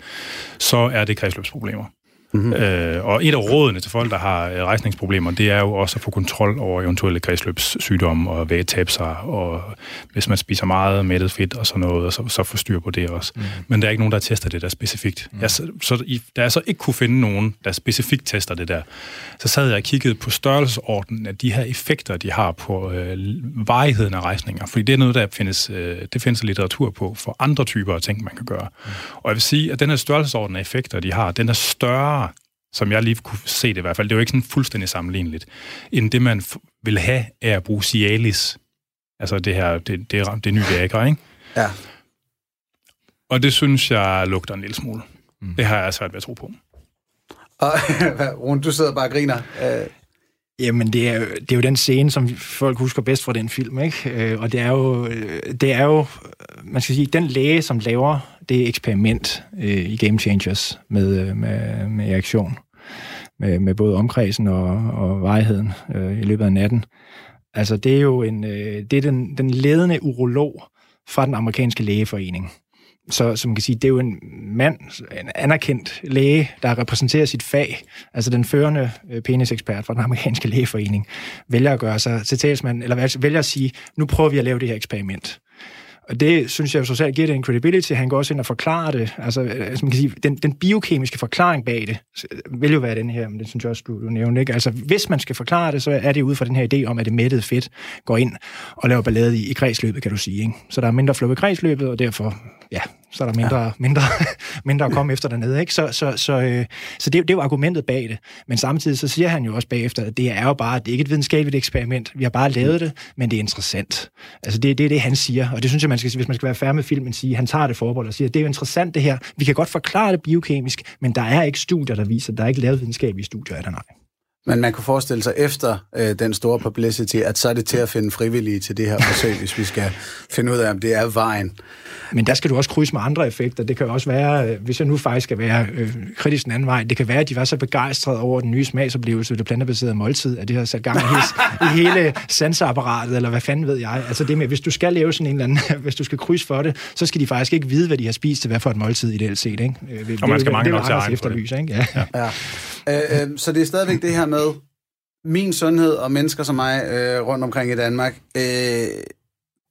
S4: så er det kredsløbsproblemer. Mm-hmm. Øh, og et af rådene til folk, der har øh, rejsningsproblemer, det er jo også at få kontrol over eventuelle kredsløbssygdomme og vægetabe sig, og hvis man spiser meget mættet fedt og sådan noget, så, så få styr på det også. Mm. Men der er ikke nogen, der tester det der specifikt. Mm. Jeg, så, så da jeg så ikke kunne finde nogen, der specifikt tester det der, så sad jeg og kiggede på størrelsesordenen af de her effekter, de har på øh, varigheden af rejsninger. Fordi det er noget, der findes, øh, det findes litteratur på for andre typer af ting, man kan gøre. Mm. Og jeg vil sige, at den her størrelsesorden af effekter, de har, den er større som jeg lige kunne se det i hvert fald, det er jo ikke sådan fuldstændig sammenligneligt, end det, man vil have, er at bruge Cialis. Altså det her, det, det, det nye Viagra, ikke?
S2: Ja.
S4: Og det synes jeg lugter en lille smule. Mm. Det har jeg svært ved at tro på.
S2: Og Rune, du sidder bare og griner. Uh...
S3: Jamen, det er, det er jo den scene, som folk husker bedst fra den film, ikke? Øh, og det er jo, øh, det er jo, man skal sige, den læge, som laver det eksperiment øh, i Game Changers med, øh, med, med reaktion, med, med både omkredsen og, og vejheden øh, i løbet af natten. Altså, det er jo en, øh, det er den, den ledende urolog fra den amerikanske lægeforening. Så, som man kan sige, det er jo en mand, en anerkendt læge, der repræsenterer sit fag, altså den førende øh, penisekspert fra den amerikanske lægeforening, vælger at gøre sig til talsmand, eller vælger at sige, nu prøver vi at lave det her eksperiment. Og det synes jeg jo socialt giver det en credibility. Han går også ind og forklarer det. Altså, øh, altså man kan sige, den, den biokemiske forklaring bag det øh, vil jo være den her, men det synes jeg også, du, du nævnte. Ikke? Altså, hvis man skal forklare det, så er det ud fra den her idé om, at det mættede fedt går ind og laver ballade i, i kredsløbet, kan du sige. Ikke? Så der er mindre flow i kredsløbet, og derfor ja, så er der mindre, ja. mindre, mindre at komme efter dernede. Ikke? Så, så, så, øh, så det, det er jo argumentet bag det. Men samtidig så siger han jo også bagefter, at det er jo bare, det er ikke et videnskabeligt eksperiment. Vi har bare lavet det, men det er interessant. Altså det, det er det, han siger. Og det synes jeg, man skal, hvis man skal være færdig med filmen, sige, han tager det forbehold og siger, det er jo interessant det her. Vi kan godt forklare det biokemisk, men der er ikke studier, der viser, der er ikke lavet videnskabelige studier af det, nej.
S2: Men man kunne forestille sig efter øh, den store publicity, at så er det til at finde frivillige til det her forsøg, hvis vi skal finde ud af, om det er vejen.
S3: Men der skal du også krydse med andre effekter. Det kan jo også være, øh, hvis jeg nu faktisk skal være øh, kritisk den anden vej, det kan være, at de var så begejstrede over den nye smagsoplevelse ved det plantebaserede måltid, at det har sat gang i hele, i hele sansapparatet, eller hvad fanden ved jeg. Altså det med, hvis du skal lave sådan en eller anden, hvis du skal krydse for det, så skal de faktisk ikke vide, hvad de har spist til hvad for et måltid ideelt set. Ikke?
S4: Det, og man skal mange nok til at
S3: efterlyse, ikke? Ja.
S2: ja. Øh, øh, så det er stadigvæk det her med, min sundhed og mennesker som mig øh, rundt omkring i Danmark, øh,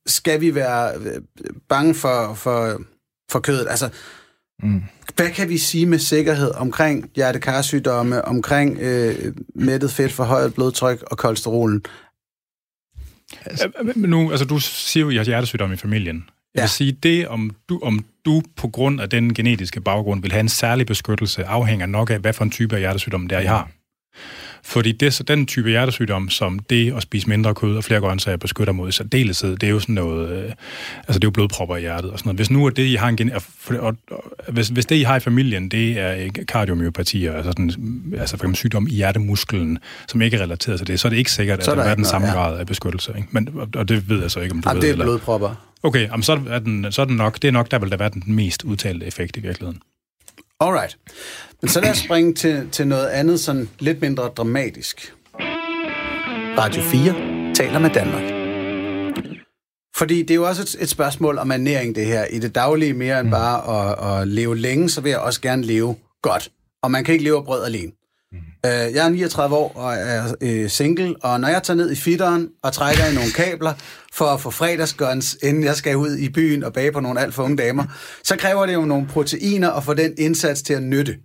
S2: skal vi være øh, bange for, for, for kødet? Altså, mm. hvad kan vi sige med sikkerhed omkring hjertekarsygdomme, omkring øh, mættet fedt, forhøjet blodtryk og kolesterolen?
S4: Altså, nu, altså, du siger jo, at I har hjertesygdomme i familien. Jeg ja. vil sige, det om du, om du på grund af den genetiske baggrund vil have en særlig beskyttelse, afhænger nok af, hvad for en type af hjertesygdom det er, I har. Fordi det, så den type hjertesygdom, som det at spise mindre kød og flere grøntsager beskytter mod i særdeleshed, det er jo sådan noget, øh, altså det er jo blodpropper i hjertet og sådan noget. Hvis nu er det, I har en, og, og, og, hvis, hvis det, I har i familien, det er kardiomyopatier, altså, sådan, altså for eksempel sygdom i hjertemusklen, som ikke er relateret til det, så er det ikke sikkert, at der, der er den samme ja. grad af beskyttelse. Ikke? Men, og, og, det ved jeg så ikke, om du
S2: Jamen,
S4: ved.
S2: det er blodpropper.
S4: Okay, jamen, så, er den, så er den nok, det er nok, der vil der være den mest udtalte effekt i virkeligheden.
S2: Alright. Men så lad os springe til, til noget andet, sådan lidt mindre dramatisk. Radio 4 taler med Danmark. Fordi det er jo også et, et spørgsmål om ernæring, det her. I det daglige mere end mm. bare at, at leve længe, så vil jeg også gerne leve godt. Og man kan ikke leve af brød alene. Uh, jeg er 39 år og er uh, single, og når jeg tager ned i fitteren og trækker i nogle kabler for at få fredagsguns, inden jeg skal ud i byen og bage på nogle alt for unge damer, så kræver det jo nogle proteiner at få den indsats til at nytte.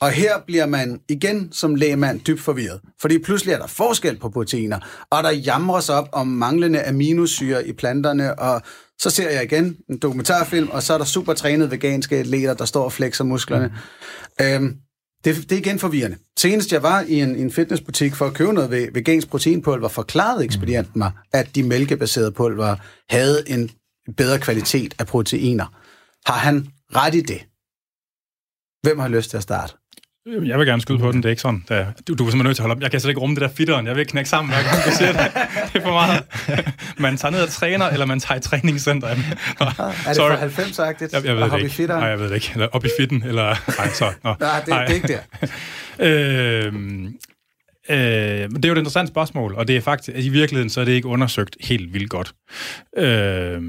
S2: Og her bliver man igen som lægemand dybt forvirret, fordi pludselig er der forskel på proteiner, og der jamres op om manglende aminosyre i planterne, og så ser jeg igen en dokumentarfilm, og så er der super trænede veganske atleter, der står og flexer musklerne. Mm. Øhm, det, det er igen forvirrende. Senest jeg var i en, en fitnessbutik for at købe noget vegansk proteinpulver, forklarede ekspedienten mig, at de mælkebaserede pulver havde en bedre kvalitet af proteiner. Har han ret i det? Hvem har lyst til at starte?
S4: Jeg vil gerne skyde på den, det er ikke sådan. Er, du, du er simpelthen nødt til at holde op. Jeg kan slet ikke rumme det der fitteren. Jeg vil knække sammen, hver gang du siger det. Det er for meget. Man tager ned og træner, eller man tager i træningscenter.
S2: Nå, er det Sorry. for 90-agtigt?
S4: Jeg, jeg ved det ikke. Nej, jeg ved det ikke. Eller op i fitten, eller... Nej, så... Nå.
S2: Nej, det, Nej. det er ikke
S4: der. øhm, Øh, men det er jo et interessant spørgsmål, og det er faktisk, i virkeligheden så er det ikke undersøgt helt vildt godt. Øh,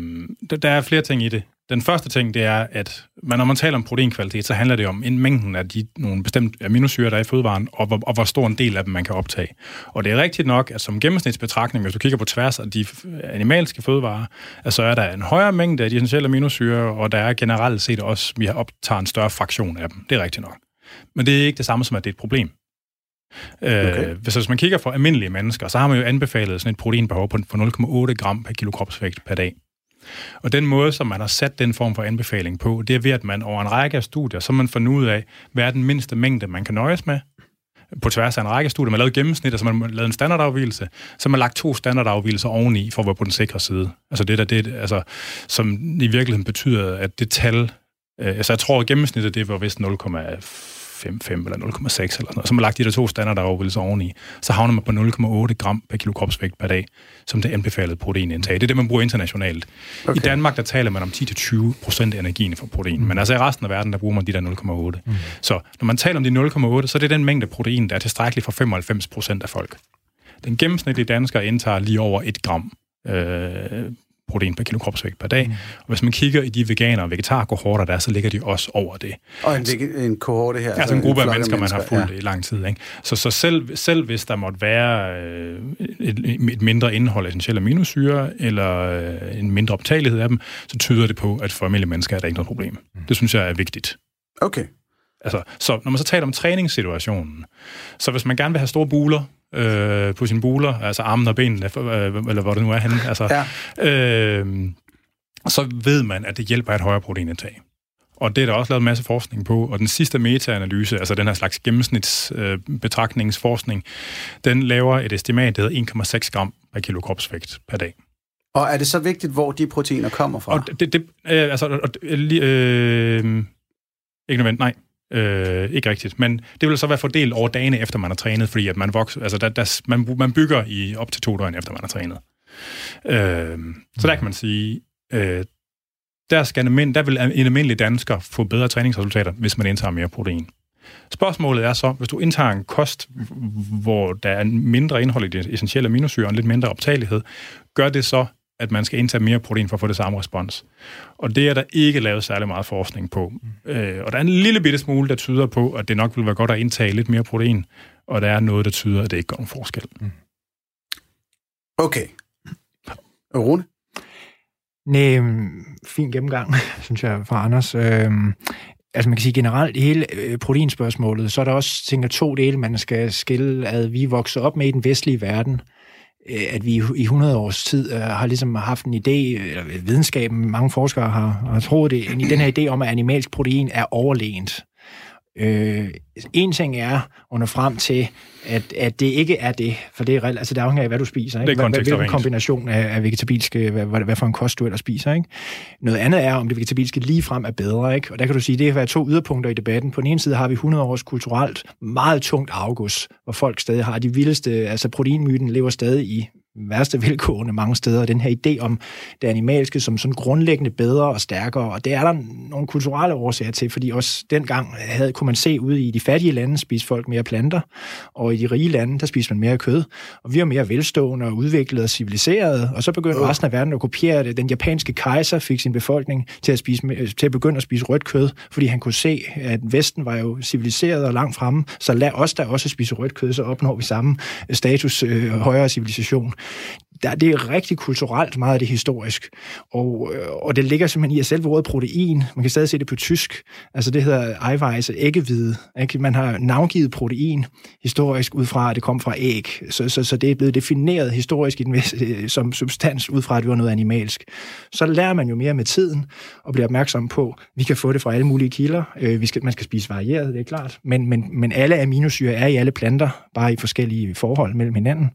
S4: der er flere ting i det. Den første ting, det er, at man, når man taler om proteinkvalitet, så handler det om en mængden af de nogle bestemte aminosyre, der er i fødevaren, og hvor, og hvor stor en del af dem man kan optage. Og det er rigtigt nok, at som gennemsnitsbetragtning, hvis du kigger på tværs af de animalske fødevarer, så er der en højere mængde af de essentielle aminosyre, og der er generelt set også, vi optager en større fraktion af dem. Det er rigtigt nok. Men det er ikke det samme som, at det er et problem. Okay. Øh, så hvis man kigger på almindelige mennesker, så har man jo anbefalet sådan et proteinbehov på 0,8 gram per kilo kropsvægt per dag. Og den måde, som man har sat den form for anbefaling på, det er ved, at man over en række af studier, så man fundet ud af, hvad er den mindste mængde, man kan nøjes med, på tværs af en række studier. Man lavede lavet og så man lavede lavet en standardafvielse, så man lagt to standardafvielser oveni, for at være på den sikre side. Altså det der, det, altså, som i virkeligheden betyder, at det tal, øh, altså jeg tror, at gennemsnittet, det var vist 0,5 eller 0,6 eller noget, så man lagt de der to standardafvielser oveni, så havner man på 0,8 gram per kilo kropsvægt per dag, som det anbefalede proteinindtag. Det er det, man bruger internationalt. Okay. I Danmark, der taler man om 10-20 procent af energien for protein, mm. men altså i resten af verden, der bruger man de der 0,8. Mm. Så når man taler om de 0,8, så er det den mængde protein, der er tilstrækkelig for 95 procent af folk. Den gennemsnitlige dansker indtager lige over 1 gram øh, protein per kilo kropsvægt per dag. Mm. Og hvis man kigger i de veganer og vegetarkohorter der, så ligger de også over det.
S2: Og en, en kohorte her?
S4: Altså, altså en gruppe af mennesker, mennesker, man har fulgt ja. i lang tid. Ikke? Så, så selv, selv hvis der måtte være øh, et, et mindre indhold af essentielle aminosyre, eller øh, en mindre optagelighed af dem, så tyder det på, at for almindelige mennesker er der ikke noget problem. Mm. Det synes jeg er vigtigt.
S2: Okay.
S4: Altså, så når man så taler om træningssituationen, så hvis man gerne vil have store buler, øh, på sine buler, altså armen og benene, øh, eller hvor det nu er henne, altså, ja. øh, så ved man, at det hjælper et højere proteinindtag. Og det er der også lavet en masse forskning på. Og den sidste meta-analyse, altså den her slags gennemsnitsbetragtningsforskning, øh, den laver et estimat, der hedder 1,6 gram per kilo kropsvægt per dag.
S2: Og er det så vigtigt, hvor de proteiner kommer fra?
S4: Og det, det øh, altså, øh, øh, ikke nødvendigt, nej. Øh, ikke rigtigt, men det vil så være fordelt over dagene efter man har trænet, fordi at man vokser, altså der, der, man, man bygger i op til to døgn efter man har trænet. Øh, så der kan man sige, øh, der, skal en, der vil en almindelig dansker få bedre træningsresultater, hvis man indtager mere protein. Spørgsmålet er så, hvis du indtager en kost, hvor der er mindre indhold i det essentielle aminosyre og en lidt mindre optagelighed, gør det så, at man skal indtage mere protein for at få det samme respons. Og det er der ikke lavet særlig meget forskning på. Mm. Øh, og der er en lille bitte smule, der tyder på, at det nok vil være godt at indtage lidt mere protein, og der er noget, der tyder, at det ikke gør nogen forskel. Mm.
S2: Okay. Rune?
S3: Nej, fin gennemgang, synes jeg, fra Anders. Øhm, altså man kan sige generelt, i hele øh, proteinspørgsmålet, så er der også, tænker to dele, man skal skille, at vi vokser op med i den vestlige verden, øh, Øh, at vi i 100 års tid øh, har ligesom haft en idé, eller videnskaben, mange forskere har, har troet det, i den her idé om, at animalsk protein er overlegent. Øh, en ting er under frem til, at, at det ikke er det, for det er, altså det afhænger af, hvad du spiser. Ikke?
S4: Det er
S3: hvad, hvilken kombination af, af vegetabilske, hvad, hvad, hvad for en kost du ellers spiser. Ikke? Noget andet er, om det vegetabilske lige frem er bedre. Ikke? Og der kan du sige, det kan være to yderpunkter i debatten. På den ene side har vi 100 års kulturelt meget tungt afgus, hvor folk stadig har de vildeste, altså proteinmyten lever stadig i værste vilkårene mange steder, den her idé om det animalske som sådan grundlæggende bedre og stærkere, og det er der nogle kulturelle årsager til, fordi også dengang havde, kunne man se ude i de fattige lande spise folk mere planter, og i de rige lande, der spiser man mere kød, og vi er mere velstående og udviklede og civiliserede, og så begyndte resten af verden at kopiere det. Den japanske kejser fik sin befolkning til at, spise, til at begynde at spise rødt kød, fordi han kunne se, at Vesten var jo civiliseret og langt fremme, så lad os da også spise rødt kød, så opnår vi samme status, øh, højere civilisation der, det er rigtig kulturelt meget af det historisk. Og, øh, og det ligger simpelthen i, at selve ordet protein, man kan stadig se det på tysk, altså det hedder Eiweiß, æggehvide. Ikke? Man har navngivet protein historisk ud fra, at det kom fra æg. Så, så, så det er blevet defineret historisk i den, øh, som substans ud fra, at det var noget animalsk. Så lærer man jo mere med tiden og bliver opmærksom på, at vi kan få det fra alle mulige kilder. Øh, vi skal, man skal spise varieret, det er klart. Men, men, men alle aminosyre er i alle planter, bare i forskellige forhold mellem hinanden.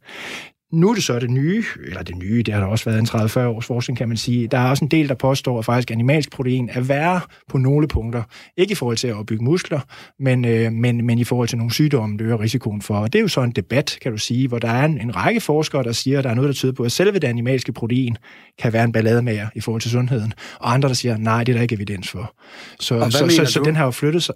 S3: Nu er det så det nye, eller det nye, det har der også været en 30-40 års forskning, kan man sige. Der er også en del, der påstår, at faktisk animalsk protein er værre på nogle punkter. Ikke i forhold til at opbygge muskler, men, øh, men, men i forhold til nogle sygdomme, det øger risikoen for. Og det er jo så en debat, kan du sige, hvor der er en, en række forskere, der siger, at der er noget, der tyder på, at selve det animalske protein kan være en ballademager i forhold til sundheden. Og andre, der siger, nej, det er der ikke evidens for. Så, så, så, så den har jo flyttet sig.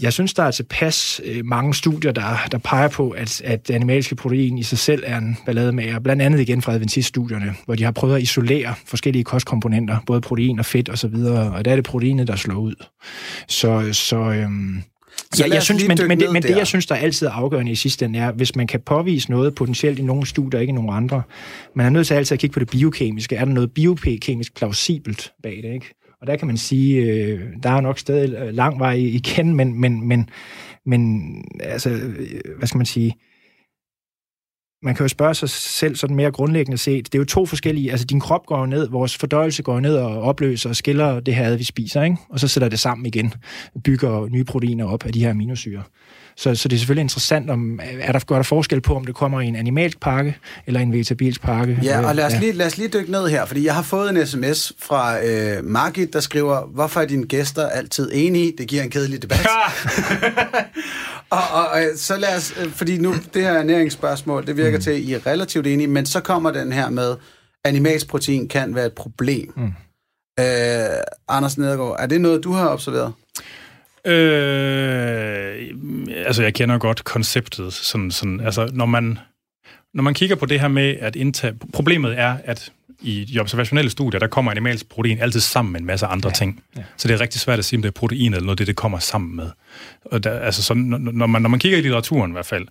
S3: Jeg synes, der er tilpas øh, mange studier, der, der peger på, at, at det animalske protein i sig selv er en ballademager. Blandt andet igen fra Adventist-studierne, hvor de har prøvet at isolere forskellige kostkomponenter, både protein og fedt osv., og, og der er det proteinet, der slår ud. Så, så øhm, så ja, jeg synes, men, men, det, men det, jeg synes, der er altid afgørende i sidste ende, er, hvis man kan påvise noget potentielt i nogle studier, ikke i nogle andre, man er nødt til altid at kigge på det biokemiske. Er der noget biokemisk plausibelt bag det, ikke? Og der kan man sige, øh, der er nok stadig lang vej igen, men, men, men, men altså, hvad skal man sige, man kan jo spørge sig selv sådan mere grundlæggende set. Det er jo to forskellige, altså din krop går ned, vores fordøjelse går ned og opløser og skiller det her, vi spiser, ikke? og så sætter det sammen igen, bygger nye proteiner op af de her aminosyre. Så, så det er selvfølgelig interessant, om er der, gør der forskel på, om det kommer i en animalsk pakke eller en vegetabilsk pakke.
S2: Ja, og lad os, ja. lige, lad os lige dykke ned her, fordi jeg har fået en sms fra øh, Margit, der skriver, hvorfor er dine gæster altid enige? Det giver en kedelig debat. og, og, og så lad os, øh, fordi nu det her ernæringsspørgsmål, det virker mm. til, at I er relativt enige, men så kommer den her med, animalsk protein kan være et problem. Mm. Øh, Anders Nedergaard, er det noget, du har observeret?
S4: Øh, altså, jeg kender godt konceptet. Sådan, sådan, altså, når man, når man kigger på det her med at indtage... Problemet er, at i de observationelle studier, der kommer animalsk protein altid sammen med en masse andre ja, ting. Ja. Så det er rigtig svært at sige, om det er protein eller noget, det, det kommer sammen med. Og der, altså så, når, man, når man kigger i litteraturen i hvert fald,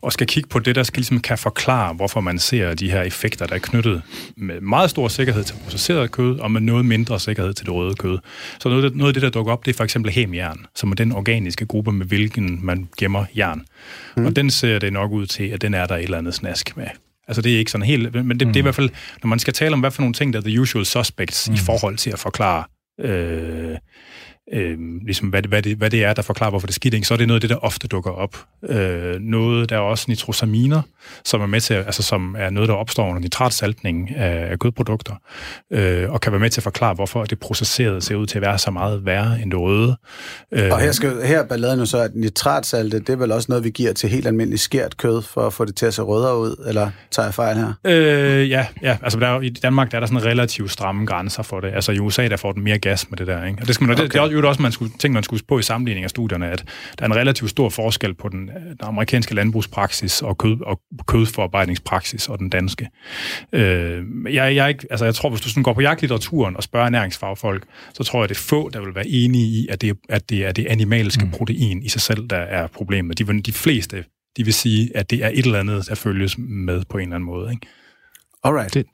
S4: og skal kigge på det, der skal ligesom kan forklare, hvorfor man ser de her effekter, der er knyttet med meget stor sikkerhed til processeret kød, og med noget mindre sikkerhed til det røde kød. Så noget, noget af det, der dukker op, det er for eksempel hemjern, som er den organiske gruppe, med hvilken man gemmer jern. Mm. Og den ser det nok ud til, at den er der et eller andet snask med. Altså det er ikke sådan helt, men det, mm. det er i mm. hvert fald, når man skal tale om, hvad for nogle ting, der er the usual suspects mm. i forhold til at forklare øh, øh, ligesom hvad, det, hvad, det, hvad det er, der forklarer, hvorfor det ikke? så er det noget af det, der ofte dukker op. Øh, noget, der er også nitrosaminer, som er med til, altså som er noget, der opstår under nitratsaltning af, af kødprodukter, øh, og kan være med til at forklare, hvorfor det processerede ser ud til at være så meget værre end det røde.
S2: Øh, og her, skal, her er balladen jo så, at nitratsalte, det er vel også noget, vi giver til helt almindeligt skært kød, for at få det til at se rødere ud, eller tager jeg fejl her?
S4: Øh, ja, ja, altså der er, i Danmark der er der sådan relativt stramme grænser for det. Altså i USA, der får den mere gas med det der, ikke? Og det, skal man, okay. det, det, jo også, man skulle, ting, man skulle på i sammenligning af studierne, at der er en relativt stor forskel på den, den amerikanske landbrugspraksis og, kød, og kødforarbejdningspraksis og den danske. Øh, jeg, jeg, ikke, altså jeg tror, hvis du sådan går på jagtlitteraturen og spørger ernæringsfagfolk, så tror jeg, det er få, der vil være enige i, at det, at det er det animalske mm. protein i sig selv, der er problemet. De, de fleste de vil sige, at det er et eller andet, der følges med på en eller anden måde. Ikke?
S3: Alright. Det,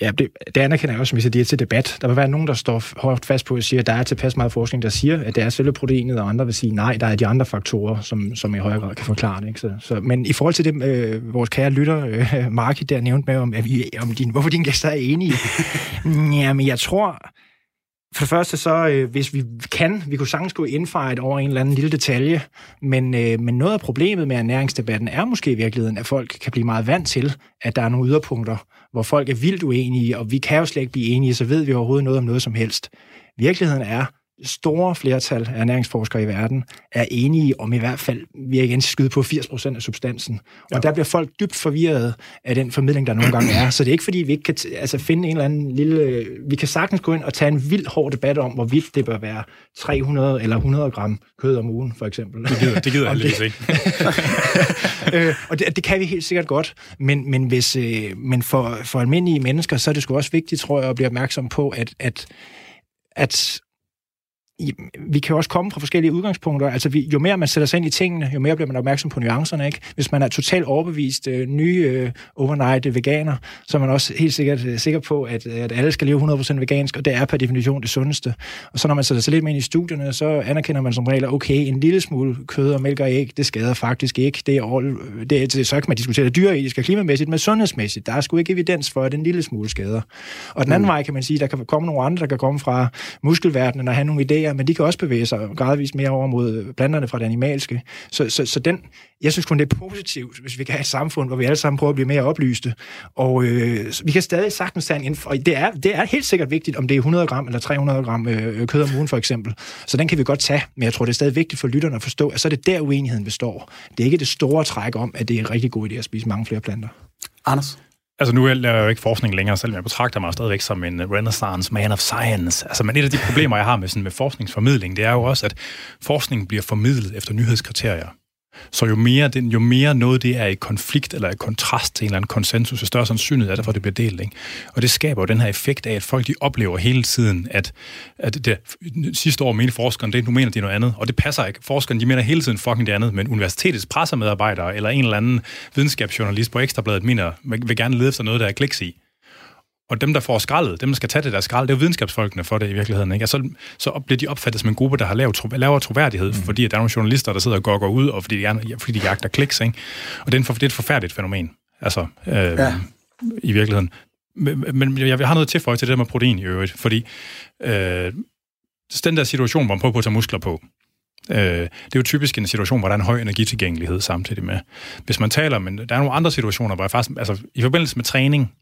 S3: Ja, det, det anerkender jeg også, hvis det er til debat. Der vil være nogen, der står hårdt fast på at sige, at der er tilpas meget forskning, der siger, at det er selve proteinet, og andre vil sige, nej, der er de andre faktorer, som, som i højere grad kan forklare det. Ikke? Så, så, men i forhold til det, øh, vores kære lytter, øh, Marki, der nævnte med, om, at vi, om din, hvorfor dine gæster er enige. ja, men jeg tror, for det første så, øh, hvis vi kan, vi kunne sagtens gå indfejret over en eller anden lille detalje, men, øh, men noget af problemet med ernæringsdebatten er måske i virkeligheden, at folk kan blive meget vant til, at der er nogle yderpunkter, hvor folk er vildt uenige, og vi kan jo slet ikke blive enige, så ved vi overhovedet noget om noget som helst. Virkeligheden er, store flertal af ernæringsforskere i verden er enige om i hvert fald, vi er igen skyde på 80% af substansen. Og ja. der bliver folk dybt forvirret af den formidling, der nogle gange er. Så det er ikke fordi, vi ikke kan altså, finde en eller anden lille... Vi kan sagtens gå ind og tage en vild hård debat om, hvorvidt det bør være 300 eller 100 gram kød om ugen, for eksempel.
S4: Det gider, det gider jeg lidt ikke.
S3: øh, og det, det kan vi helt sikkert godt, men, men, hvis, øh, men for, for almindelige mennesker, så er det sgu også vigtigt, tror jeg, at blive opmærksom på, at, at at vi kan jo også komme fra forskellige udgangspunkter. Altså, vi, jo mere man sætter sig ind i tingene, jo mere bliver man opmærksom på nuancerne, ikke? Hvis man er totalt overbevist øh, nye øh, overnight veganer, så er man også helt sikkert øh, sikker på, at, at alle skal leve 100% vegansk, og det er per definition det sundeste. Og så når man sætter sig lidt mere ind i studierne, så anerkender man som regel, okay, en lille smule kød og mælk og æg, det skader faktisk ikke. Det er all, det, det, så kan man diskutere det dyreetisk og klimamæssigt, men sundhedsmæssigt, der er sgu ikke evidens for, at en lille smule skader. Og den anden mm. vej kan man sige, der kan komme nogle andre, der kan komme fra muskelverdenen og have nogle idéer, men de kan også bevæge sig gradvist mere over mod øh, planterne fra det animalske. Så, så, så den, jeg synes kun, det er positivt, hvis vi kan have et samfund, hvor vi alle sammen prøver at blive mere oplyste. Og øh, vi kan stadig sagtens tage en og det er, det er helt sikkert vigtigt, om det er 100 gram eller 300 gram øh, øh, kød om ugen for eksempel. Så den kan vi godt tage, men jeg tror, det er stadig vigtigt for lytterne at forstå, at så er det der uenigheden består. Det er ikke det store træk om, at det er en rigtig god idé at spise mange flere planter.
S2: Anders?
S4: Altså nu er jeg jo ikke forskning længere, selvom jeg betragter mig stadigvæk som en uh, renaissance man of science. Altså, men et af de problemer, jeg har med, sådan, med forskningsformidling, det er jo også, at forskning bliver formidlet efter nyhedskriterier. Så jo mere, den, jo mere noget det er i konflikt eller i kontrast til en eller anden konsensus, jo større sandsynlighed er der for, at det bliver delt. Ikke? Og det skaber jo den her effekt af, at folk de oplever hele tiden, at, at det, sidste år mente forskeren det, nu mener de noget andet. Og det passer ikke. Forskeren de mener hele tiden fucking det andet, men universitetets pressemedarbejdere eller en eller anden videnskabsjournalist på Ekstrabladet mener, vil gerne lede efter noget, der er kliks i. Og dem, der får skraldet, dem, der skal tage det der skrald, det er jo videnskabsfolkene for det i virkeligheden. Ikke? Altså, så bliver de opfattet som en gruppe, der har lavet, tro, lavere troværdighed, mm. fordi der er nogle journalister, der sidder og går, går ud, og fordi de, gerne, fordi de jagter kliks. Ikke? Og det er, en, det er et forfærdeligt fænomen, altså, øh, ja. i virkeligheden. Men, men jeg har noget tilføje til det med protein i øvrigt, fordi øh, den der situation, hvor man prøver på at tage muskler på, Øh, det er jo typisk en situation, hvor der er en høj energitilgængelighed samtidig med. Hvis man taler, men der er nogle andre situationer, hvor jeg faktisk, altså i forbindelse med træning,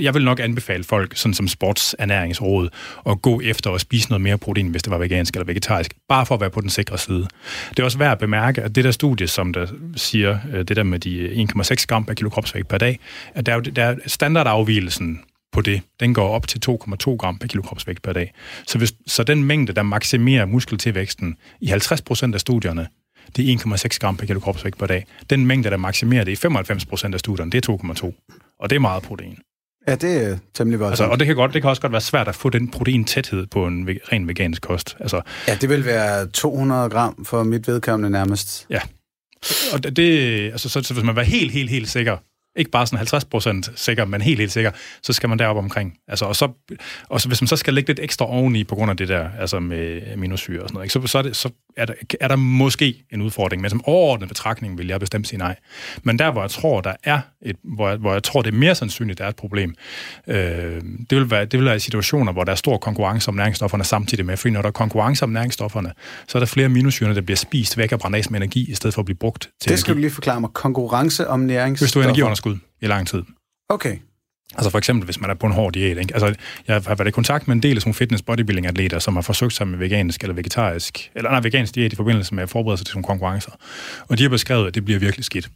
S4: jeg vil nok anbefale folk, sådan som sportsernæringsråd, at gå efter at spise noget mere protein, hvis det var vegansk eller vegetarisk, bare for at være på den sikre side. Det er også værd at bemærke, at det der studie, som der siger, øh, det der med de øh, 1,6 gram per kilo kropsvægt per dag, at der er, der standardafvielsen på det, den går op til 2,2 gram per kilo kropsvægt per dag. Så, hvis, så den mængde, der maksimerer muskeltilvæksten i 50 procent af studierne, det er 1,6 gram per kilo kropsvægt per dag. Den mængde, der maksimerer det i 95 procent af studierne, det er 2,2. Og det er meget protein.
S2: Ja, det er temmelig godt.
S4: Altså, og det kan, godt, det kan også godt være svært at få den proteintæthed på en ren vegansk kost. Altså,
S2: ja, det vil være 200 gram for mit vedkommende nærmest.
S4: Ja. Og det, altså, så, så hvis man var helt, helt, helt sikker, ikke bare sådan 50 procent sikker, men helt, helt sikker, så skal man derop omkring. Altså, og, så, og så, hvis man så skal lægge lidt ekstra oveni på grund af det der, altså med aminosyre og sådan noget, ikke? Så, så, er, det, så er, der, er der måske en udfordring, men som overordnet betragtning vil jeg bestemt sige nej. Men der, hvor jeg tror, der er et, hvor, hvor jeg tror, det er mere sandsynligt, der er et problem, øh, det, vil være, det vil være i situationer, hvor der er stor konkurrence om næringsstofferne samtidig med, fordi når der er konkurrence om næringsstofferne, så er der flere aminosyrene, der bliver spist væk og brændt af med energi, i stedet for at blive brugt til
S2: Det skal
S4: energi.
S2: du lige forklare mig. Konkurrence om næringsstoffer.
S4: Hvis du er energiunderskud i lang tid.
S2: Okay.
S4: Altså for eksempel, hvis man er på en hård diæt. Ikke? Altså, jeg har været i kontakt med en del af sådan fitness bodybuilding atleter, som har forsøgt sig med vegansk eller vegetarisk, eller nej, vegansk diæt i forbindelse med at forberede sig til sådan konkurrencer. Og de har beskrevet, at det bliver virkelig skidt.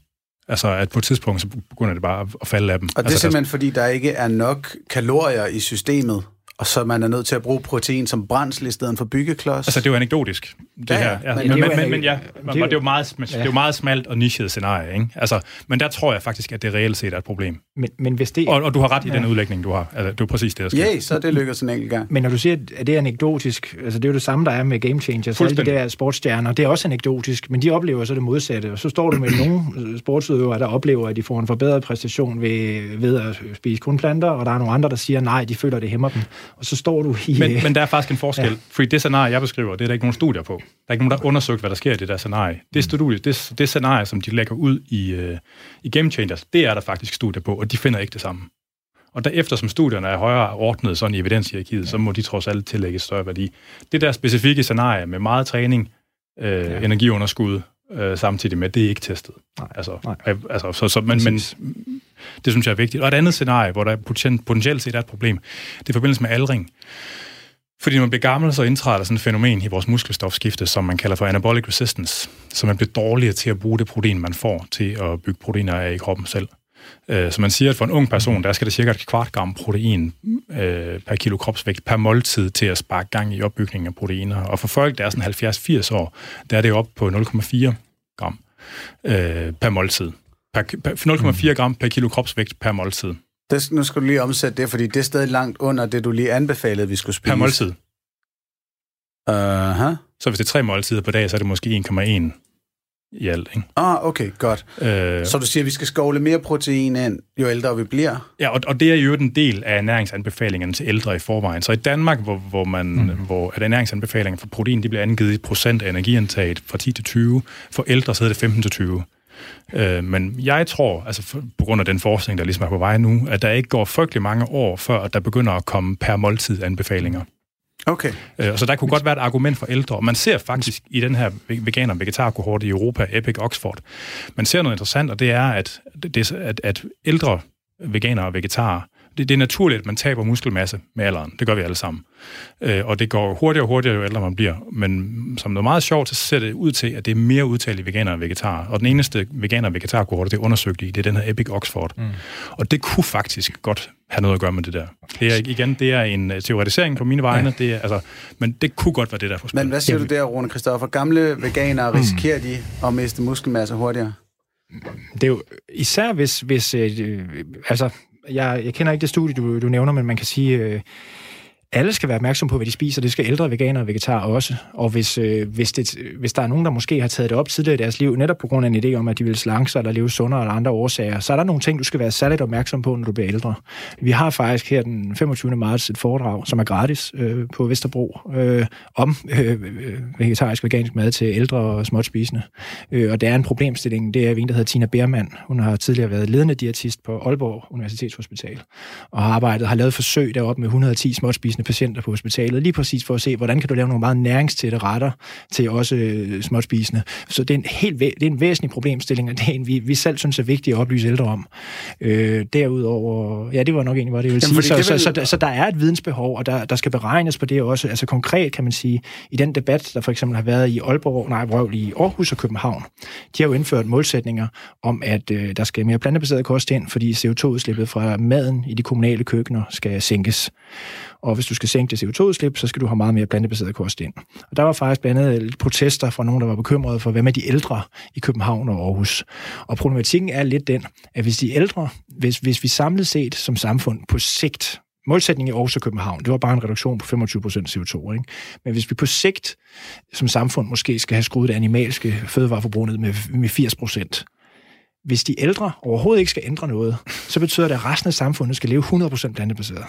S4: Altså, at på et tidspunkt, så begynder det bare at falde af dem.
S2: Og det er
S4: altså,
S2: simpelthen, fordi der ikke er nok kalorier i systemet, og så man er nødt til at bruge protein som brændsel i stedet for byggeklods.
S4: Altså, det er jo anekdotisk, det
S2: Ja, ja.
S4: her. Ja,
S3: Men
S4: men,
S3: det er jo
S4: men, men, ja,
S3: det er jo-
S4: meget, det er jo meget smalt og nichet scenarie, ikke? Altså, men der tror jeg faktisk, at det reelt set er et problem.
S3: Men, men hvis det...
S4: Og, og du har ret i
S3: Ja.
S4: den udlægning, du har. Altså, det er præcis det, der sker.
S2: Yay, så det lykkedes en enkelt gang.
S3: Men når du siger, at det er anekdotisk, altså det er jo det samme, der er med Game Changers, alle de der sportsstjerner, det er også anekdotisk, men de oplever så det modsatte, og så står du med nogle sportsudøvere, der oplever, at de får en forbedret præstation ved, ved at spise kun planter, og der er nogle andre, der siger, nej, de føler, det hæmmer dem. Og så står du i...
S4: Men, men der er faktisk en forskel,
S3: Ja.
S4: ja. fordi det scenarie, jeg beskriver, det er der ikke nogen studier på. Der er ikke nogen, der har undersøgt, hvad der sker i det der scenarie. Det, studie, det, det scenarie, som de lægger ud i, øh, i Game Changers, det er der faktisk studier på, og de finder ikke det samme. Og der, eftersom studierne er højere ordnet sådan i evidenshierarkiet, så må de trods alt tillægge større værdi. Det der specifikke scenarie med meget træning, øh, ja. energiunderskud, øh, samtidig med, det er ikke testet.
S3: Nej.
S4: Altså,
S3: Nej.
S4: øh, altså, så, så, men, men det synes jeg er vigtigt. Og et andet scenarie, hvor der poten- potentielt set er et problem, det er i forbindelse med aldring. Fordi når man bliver gammel, så indtræder der sådan et fænomen i vores muskelstofskifte, som man kalder for anabolic resistance. Så man bliver dårligere til at bruge det protein, man får til at bygge proteiner af i kroppen selv. Øh, Så man siger, at for en ung person, der skal der cirka et kvart gram protein øh, per kilo kropsvægt per måltid til at sparke gang i opbygningen af proteiner. Og for folk, der er sådan 70-80 år, der er det op på 0,4 gram øh, per måltid. Per, per, 0,4 gram per kilo kropsvægt per måltid.
S2: Det, nu skal du lige omsætte det, fordi det er stadig langt under det, du lige anbefalede, vi skulle spise.
S4: Per måltid.
S2: Uh-huh.
S4: Så hvis det er tre måltider på dag, så er det måske 1,1 i alt. Ikke?
S2: Ah, okay, godt.
S4: Øh,
S2: Så du siger, at vi skal skovle mere protein ind, jo ældre vi bliver?
S4: Ja, og, og det er jo en del af ernæringsanbefalingerne til ældre i forvejen. Så i Danmark, hvor, hvor, man, mm. hvor at ernæringsanbefalingerne for protein de bliver angivet i procent af energiindtaget fra 10 til 20, for ældre så hedder det 15 til 20. Øh, men jeg tror, altså for, på grund af den forskning, der ligesom er på vej nu, at der ikke går frygtelig mange år, før at der begynder at komme per måltid anbefalinger.
S2: Okay.
S4: Øh, så der kunne godt være et argument for ældre. Og man ser faktisk i den her veganer- og vegetarkohort i Europa, Epic Oxford, man ser noget interessant, og det er, at, det, at, at ældre veganere og vegetarer, det, det er naturligt, at man taber muskelmasse med alderen. Det gør vi alle sammen. Øh, og det går hurtigere og hurtigere, jo ældre man bliver. Men som noget meget sjovt, så ser det ud til, at det er mere udtalt i veganer og vegetarer. Og den eneste veganer og vegetarkohort, det er undersøgt i, det er den her Epic Oxford. Mm. Og det kunne faktisk godt have noget at gøre med det der. Det er igen, det er en øh, teoretisering på mine vegne, ja. det er, altså, men det kunne godt være det der på spil.
S2: Men hvad siger du der, Rune Christoffer? Gamle veganere, risikerer de at miste muskelmasse hurtigere?
S3: Det er jo især hvis, hvis øh, altså, jeg, jeg kender ikke det studie, du, du nævner, men man kan sige, øh, alle skal være opmærksom på, hvad de spiser. Det skal ældre veganere og vegetarer også. Og hvis, øh, hvis, det, hvis der er nogen, der måske har taget det op tidligere i deres liv, netop på grund af en idé om, at de vil slanke sig eller leve sundere eller andre årsager, så er der nogle ting, du skal være særligt opmærksom på, når du bliver ældre. Vi har faktisk her den 25. marts et foredrag, som er gratis øh, på Vesterbro, øh, om øh, øh vegetarisk vegansk mad til ældre og småtspisende. Øh, og der er en problemstilling, det er en, der hedder Tina Bermann. Hun har tidligere været ledende diætist på Aalborg Universitetshospital, og har arbejdet, har lavet forsøg deroppe med 110 småtspisende spisende patienter på hospitalet, lige præcis for at se, hvordan kan du lave nogle meget næringstætte retter til også øh, småt spisende. Så det er en, helt det er en væsentlig problemstilling, og det er en, vi, vi selv synes er vigtigt at oplyse ældre om. Øh, derudover, ja, det var nok egentlig, hvad det vil sige. Så, så, så, der, så der er et vidensbehov, og der, der skal beregnes på det også. Altså konkret kan man sige, i den debat, der for eksempel har været i Aalborg, nej, Vrøvl, i Aarhus og København, de har jo indført målsætninger om, at øh, der skal mere plantebaseret kost ind, fordi CO2-udslippet fra maden i de kommunale køkkener skal sænkes. Og hvis du skal sænke det CO2-udslip, så skal du have meget mere plantebaseret kost ind. Og der var faktisk blandt andet lidt protester fra nogen, der var bekymrede for, hvad med de ældre i København og Aarhus. Og problematikken er lidt den, at hvis de ældre, hvis, hvis vi samlet set som samfund på sigt, målsætningen i Aarhus og København, det var bare en reduktion på 25% CO2. Ikke? Men hvis vi på sigt som samfund måske skal have skruet det animalske fødevareforbrug ned med, med 80% hvis de ældre overhovedet ikke skal ændre noget, så betyder det, at resten af samfundet skal leve 100% plantebaseret.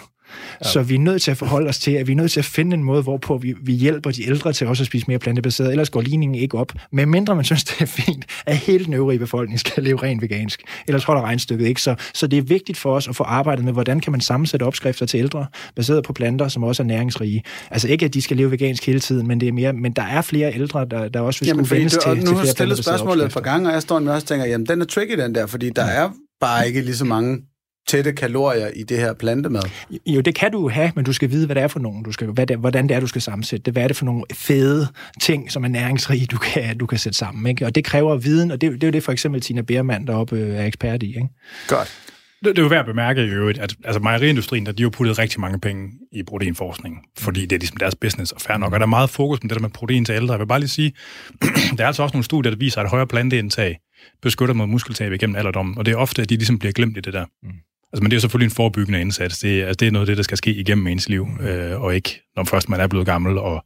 S3: Ja. Så vi er nødt til at forholde os til, at vi er nødt til at finde en måde, hvorpå vi, vi hjælper de ældre til også at spise mere plantebaseret, ellers går ligningen ikke op. Men mindre man synes, det er fint, at hele den øvrige befolkning skal leve rent vegansk. Ellers holder regnstykket ikke. Så, så det er vigtigt for os at få arbejdet med, hvordan kan man sammensætte opskrifter til ældre, baseret på planter, som også er næringsrige. Altså ikke, at de skal leve vegansk hele tiden, men det er mere, men der er flere ældre, der, der også vil
S2: jamen,
S3: skulle vendes til,
S2: og
S3: til
S2: nu har stillet spørgsmålet et par gange, og jeg står med også og tænker, jamen den er tricky den der, fordi der er bare ikke lige så mange tætte kalorier i det her plantemad.
S3: Jo, det kan du have, men du skal vide, hvad det er for nogen. Du skal, hvad det, hvordan det er, du skal sammensætte det. Hvad er det for nogle fede ting, som er næringsrige, du kan, du kan sætte sammen. Ikke? Og det kræver viden, og det, det er jo det for eksempel Tina Bermann deroppe øh, er ekspert i. Ikke?
S2: Godt.
S4: Det, det er jo værd at bemærke i øvrigt, at altså, mejeriindustrien, der, de har jo puttet rigtig mange penge i proteinforskning, fordi det er ligesom deres business, og fair nok. Og der er meget fokus på det der med protein til ældre. Jeg vil bare lige sige, der er altså også nogle studier, der viser, at højere planteindtag beskytter mod muskeltab igennem alderdommen, og det er ofte, at de ligesom bliver glemt i det der. Mm. Altså, men det er jo selvfølgelig en forebyggende indsats. Det, er- altså, det er noget af det, der skal ske igennem ens liv, øh, og ikke når først man er blevet gammel og,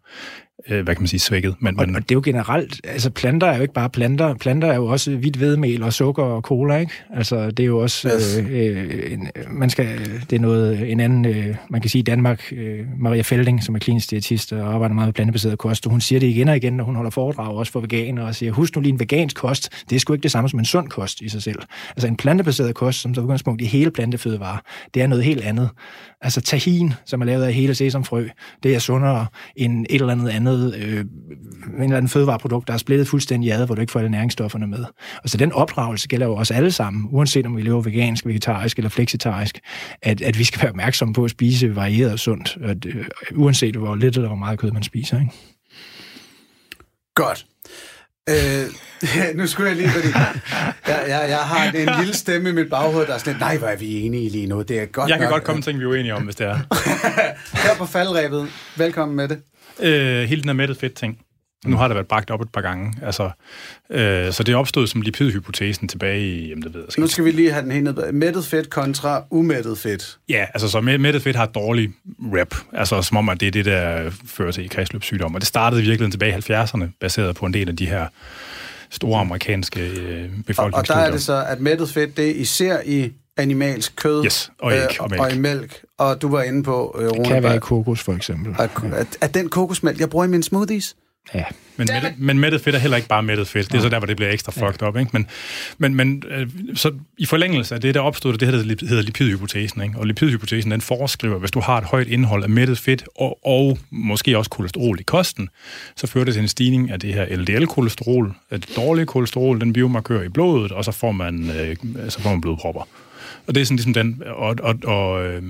S4: øh, hvad kan man sige, svækket. Men,
S3: Og,
S4: men,
S3: og det er jo generelt, altså planter er jo ikke bare planter, planter er jo også hvidt hvedemel og sukker og cola, ikke? Altså det er jo også,
S2: Yes.
S3: øh, øh, en, man skal, det er noget, en anden, øh, man kan sige i Danmark, øh, Maria Felding, som er klinisk diætist og arbejder meget med plantebaseret kost, og hun siger det igen og igen, når hun holder foredrag også for veganere, og siger, husk nu lige en vegansk kost, det er sgu ikke det samme som en sund kost i sig selv. Altså en plantebaseret kost, som så udgangspunkt i hele plantefødevarer, det er noget helt andet. Altså tahin, som er lavet af hele sesamfrø, det er sundere end et eller andet andet, øh, en eller anden fødevareprodukt, der er splittet fuldstændig ad, hvor du ikke får alle næringsstofferne med. Og så den opdragelse gælder jo os alle sammen, uanset om vi lever vegansk, vegetarisk eller flexitarisk, at, at vi skal være opmærksomme på at spise varieret og sundt, at, øh, uanset hvor lidt eller hvor meget kød man spiser. Ikke?
S2: Godt. Øh, nu skulle jeg lige, fordi jeg, jeg, jeg har en lille stemme i mit baghoved, der er sådan lidt, nej, hvor er vi enige lige nu. Det er godt
S4: jeg kan
S2: nok.
S4: godt komme ting, vi er uenige om, hvis det er.
S2: Her på faldrebet. Velkommen med det.
S4: øh, hele den her mættet fedt ting. Nu har der været bragt op et par gange. Altså, øh, så det opstod som lipidhypotesen tilbage i, jamen det ved jeg
S2: Nu
S4: ikke.
S2: skal vi lige have den helt ned. Mættet fedt kontra umættet fedt.
S4: Ja, altså så mæ- mættet fedt har et dårligt rep. Altså som om, at det er det, der fører til kredsløbssygdom. Og det startede i virkeligheden tilbage i 70'erne, baseret på en del af de her store amerikanske øh,
S2: Og, og
S4: befolkningsstudier.
S2: der er det så, at mættet fedt, det er især i animalsk kød
S4: Yes, og æg og mælk.
S2: og i mælk. Og du var inde på, øh, Rune,
S3: Kan være i kokos, for eksempel.
S2: at, at, at den kokosmælk, jeg bruger i mine smoothies,
S3: Ja.
S4: Men, mættet, men mættet fedt er heller ikke bare mættet fedt. Det er så der, hvor det bliver ekstra fucked up. Ikke? Men, men, men øh, så i forlængelse af det, der opstod, det her, der hedder lipidhypotesen. Ikke? Og lipidhypotesen, den foreskriver, hvis du har et højt indhold af mættet fedt, og, og måske også kolesterol i kosten, så fører det til en stigning af det her LDL-kolesterol, af det dårlige kolesterol, den biomarkør i blodet, og så får man, øh, så får man blodpropper. Og det er sådan ligesom den, og, og, og, øh,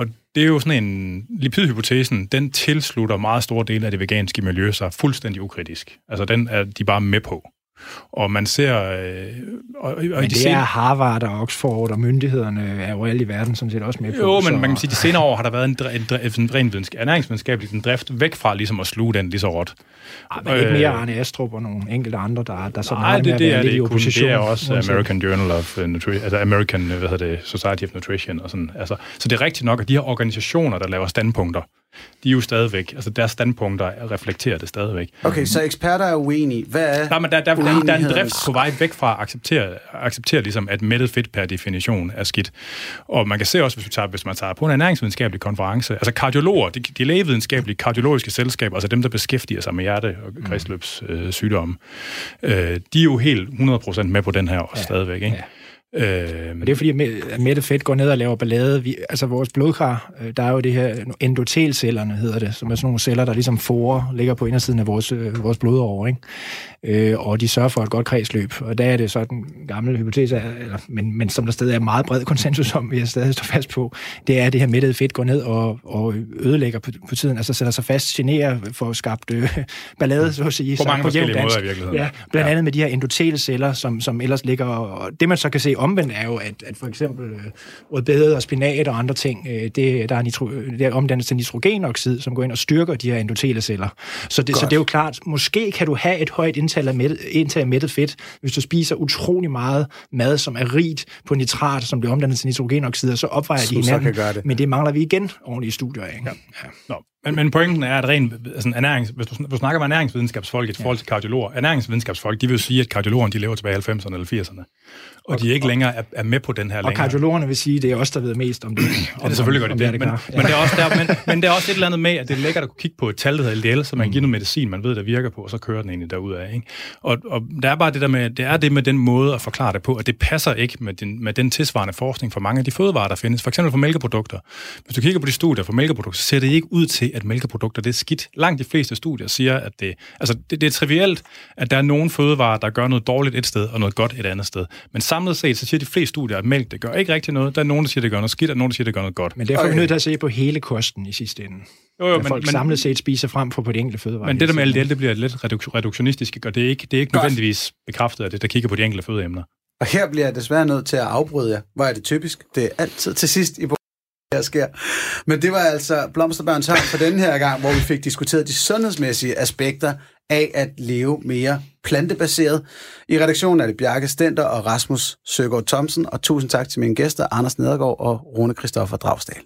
S4: og det er jo sådan en, lipidhypotesen, den tilslutter meget store dele af det veganske miljø sig fuldstændig ukritisk. Altså den er de bare med på. Og man ser... Øh, og, og
S3: Men
S4: de
S3: det
S4: sen-
S3: er Harvard og Oxford, og myndighederne er jo alle i verden sådan set også med på.
S4: Jo,
S3: så-
S4: men man kan sige, at de senere år har der været en, dre- en, dre- en ren vidensk- ernæringsvidenskabelig en drift væk fra ligesom at sluge den lige så råt.
S3: Ej, men ikke
S4: Øh,
S3: mere Arne Astrup og nogle enkelte andre, der, der sådan
S4: Nej,
S3: har
S4: det, det er det
S3: i
S4: ikke
S3: opposition.
S4: Det er også. American Journal of uh, Nutrition, altså American, hvad hedder det, Society of Nutrition og sådan. Altså, så det er rigtigt nok, at de her organisationer, der laver standpunkter, de er jo stadigvæk, altså deres standpunkter reflekterer det stadigvæk.
S2: Okay, så eksperter er uenige. Hvad er
S4: Nej, men der, der, der, der er en drift på vej væk fra at acceptere, acceptere ligesom, at mættet fedt per definition er skidt. Og man kan se også, hvis, vi tager, hvis man tager på en ernæringsvidenskabelig konference, altså kardiologer, de, de lægevidenskabelige kardiologiske selskaber, altså dem, der beskæftiger sig med hjerte- og kredsløbssygdomme, øh, de er jo helt 100% med på den her også ja. stadigvæk. Ikke? Øh,
S3: Og det er fordi, at mættet fedt går ned og laver ballade. Vi, altså vores blodkar, øh, der er jo det her endotelcellerne, hedder det, som er sådan nogle celler, der ligesom forer, ligger på indersiden af vores, øh, vores blodåre, ikke? Øh, og de sørger for et godt kredsløb. Og der er det så den gamle hypotese, eller, men, men som der stadig er meget bred konsensus om, vil jeg stadig stå fast på, det er, at det her mættede fedt går ned og, og ødelægger på, på tiden, altså sætter sig fast, generer for skabt øh, ballade, så at sige.
S4: På mange forskellige
S3: dansk.
S4: måder i virkeligheden.
S3: Ja, blandt
S4: Ja.
S3: andet med de her endotelceller, som, som ellers ligger... Og det, man så kan se omvendt, er jo, at, at for eksempel øh, rødbede og spinat og andre ting, øh, det, der er, nitro, det er omdannet til nitrogenoxid, som går ind og styrker de her endoteleceller. Så det, så det er jo klart, måske kan du have et højt indtag af, mættet, indtag af mættet fedt, hvis du spiser utrolig meget mad, som er rigt på nitrat, som bliver omdannet til nitrogenoxid, og så opvejer de
S2: så
S3: hinanden.
S2: kan gøre det.
S3: Men det mangler vi igen ordentlige studier af. Ja. Ja.
S4: Nå, Men, men pointen er, at ren, altså ernærings, hvis, du, hvis du snakker med ernæringsvidenskabsfolk i forhold til kardiologer, ernæringsvidenskabsfolk, de vil jo sige, at kardiologerne de lever tilbage i 90'erne eller 80'erne, og, og de ikke længere er, er med på den her
S3: Og
S4: længere.
S3: kardiologerne vil sige, at det er os, der ved mest om det.
S4: Ja, det selvfølgelig gør
S3: om
S4: det, det. Men, men, det er også der, men, men det er også et eller andet med, at det er lækkert at kunne kigge på et tal, der hedder LDL, så man kan give noget medicin, man ved, der virker på, og så kører den egentlig derudad. Ikke? Og, og der er bare det der med, det er det med den måde at forklare det på, at det passer ikke med den, med den tilsvarende forskning for mange af de fødevarer, der findes. For eksempel for mælkeprodukter. Hvis du kigger på de studier for mælkeprodukter, så ser det ikke ud til, at mælkeprodukter det er skidt. Langt de fleste studier siger, at det, altså det, det er trivielt, at der er nogle fødevarer, der gør noget dårligt et sted, og noget godt et andet sted. Men samlet set, så siger de fleste studier, at mælk, det gør ikke rigtig noget. Der er nogen, der siger, at det gør noget skidt, og nogen, der siger, at det gør noget godt.
S3: Men derfor er vi nødt til at se på hele kosten i sidste ende.
S4: Jo, jo,
S3: Hvad folk samlet set spiser frem for på de enkelte fødevarer.
S4: Men det der med LDL, det bliver lidt reduk- reduktionistisk, og det er ikke, det er ikke nødvendigvis bekræftet af det, der kigger på de enkelte fødeemner.
S2: Og her bliver jeg desværre nødt til at afbryde jer. Hvor er det typisk? Det er altid til sidst i her sker. Men det var altså Blomsterbørns Havn for den her gang, hvor vi fik diskuteret de sundhedsmæssige aspekter af at leve mere plantebaseret. I redaktionen er det Bjarke Stenter og Rasmus Søgaard Thomsen, og tusind tak til mine gæster, Anders Nedergaard og Rune Kristoffer Dragsdal.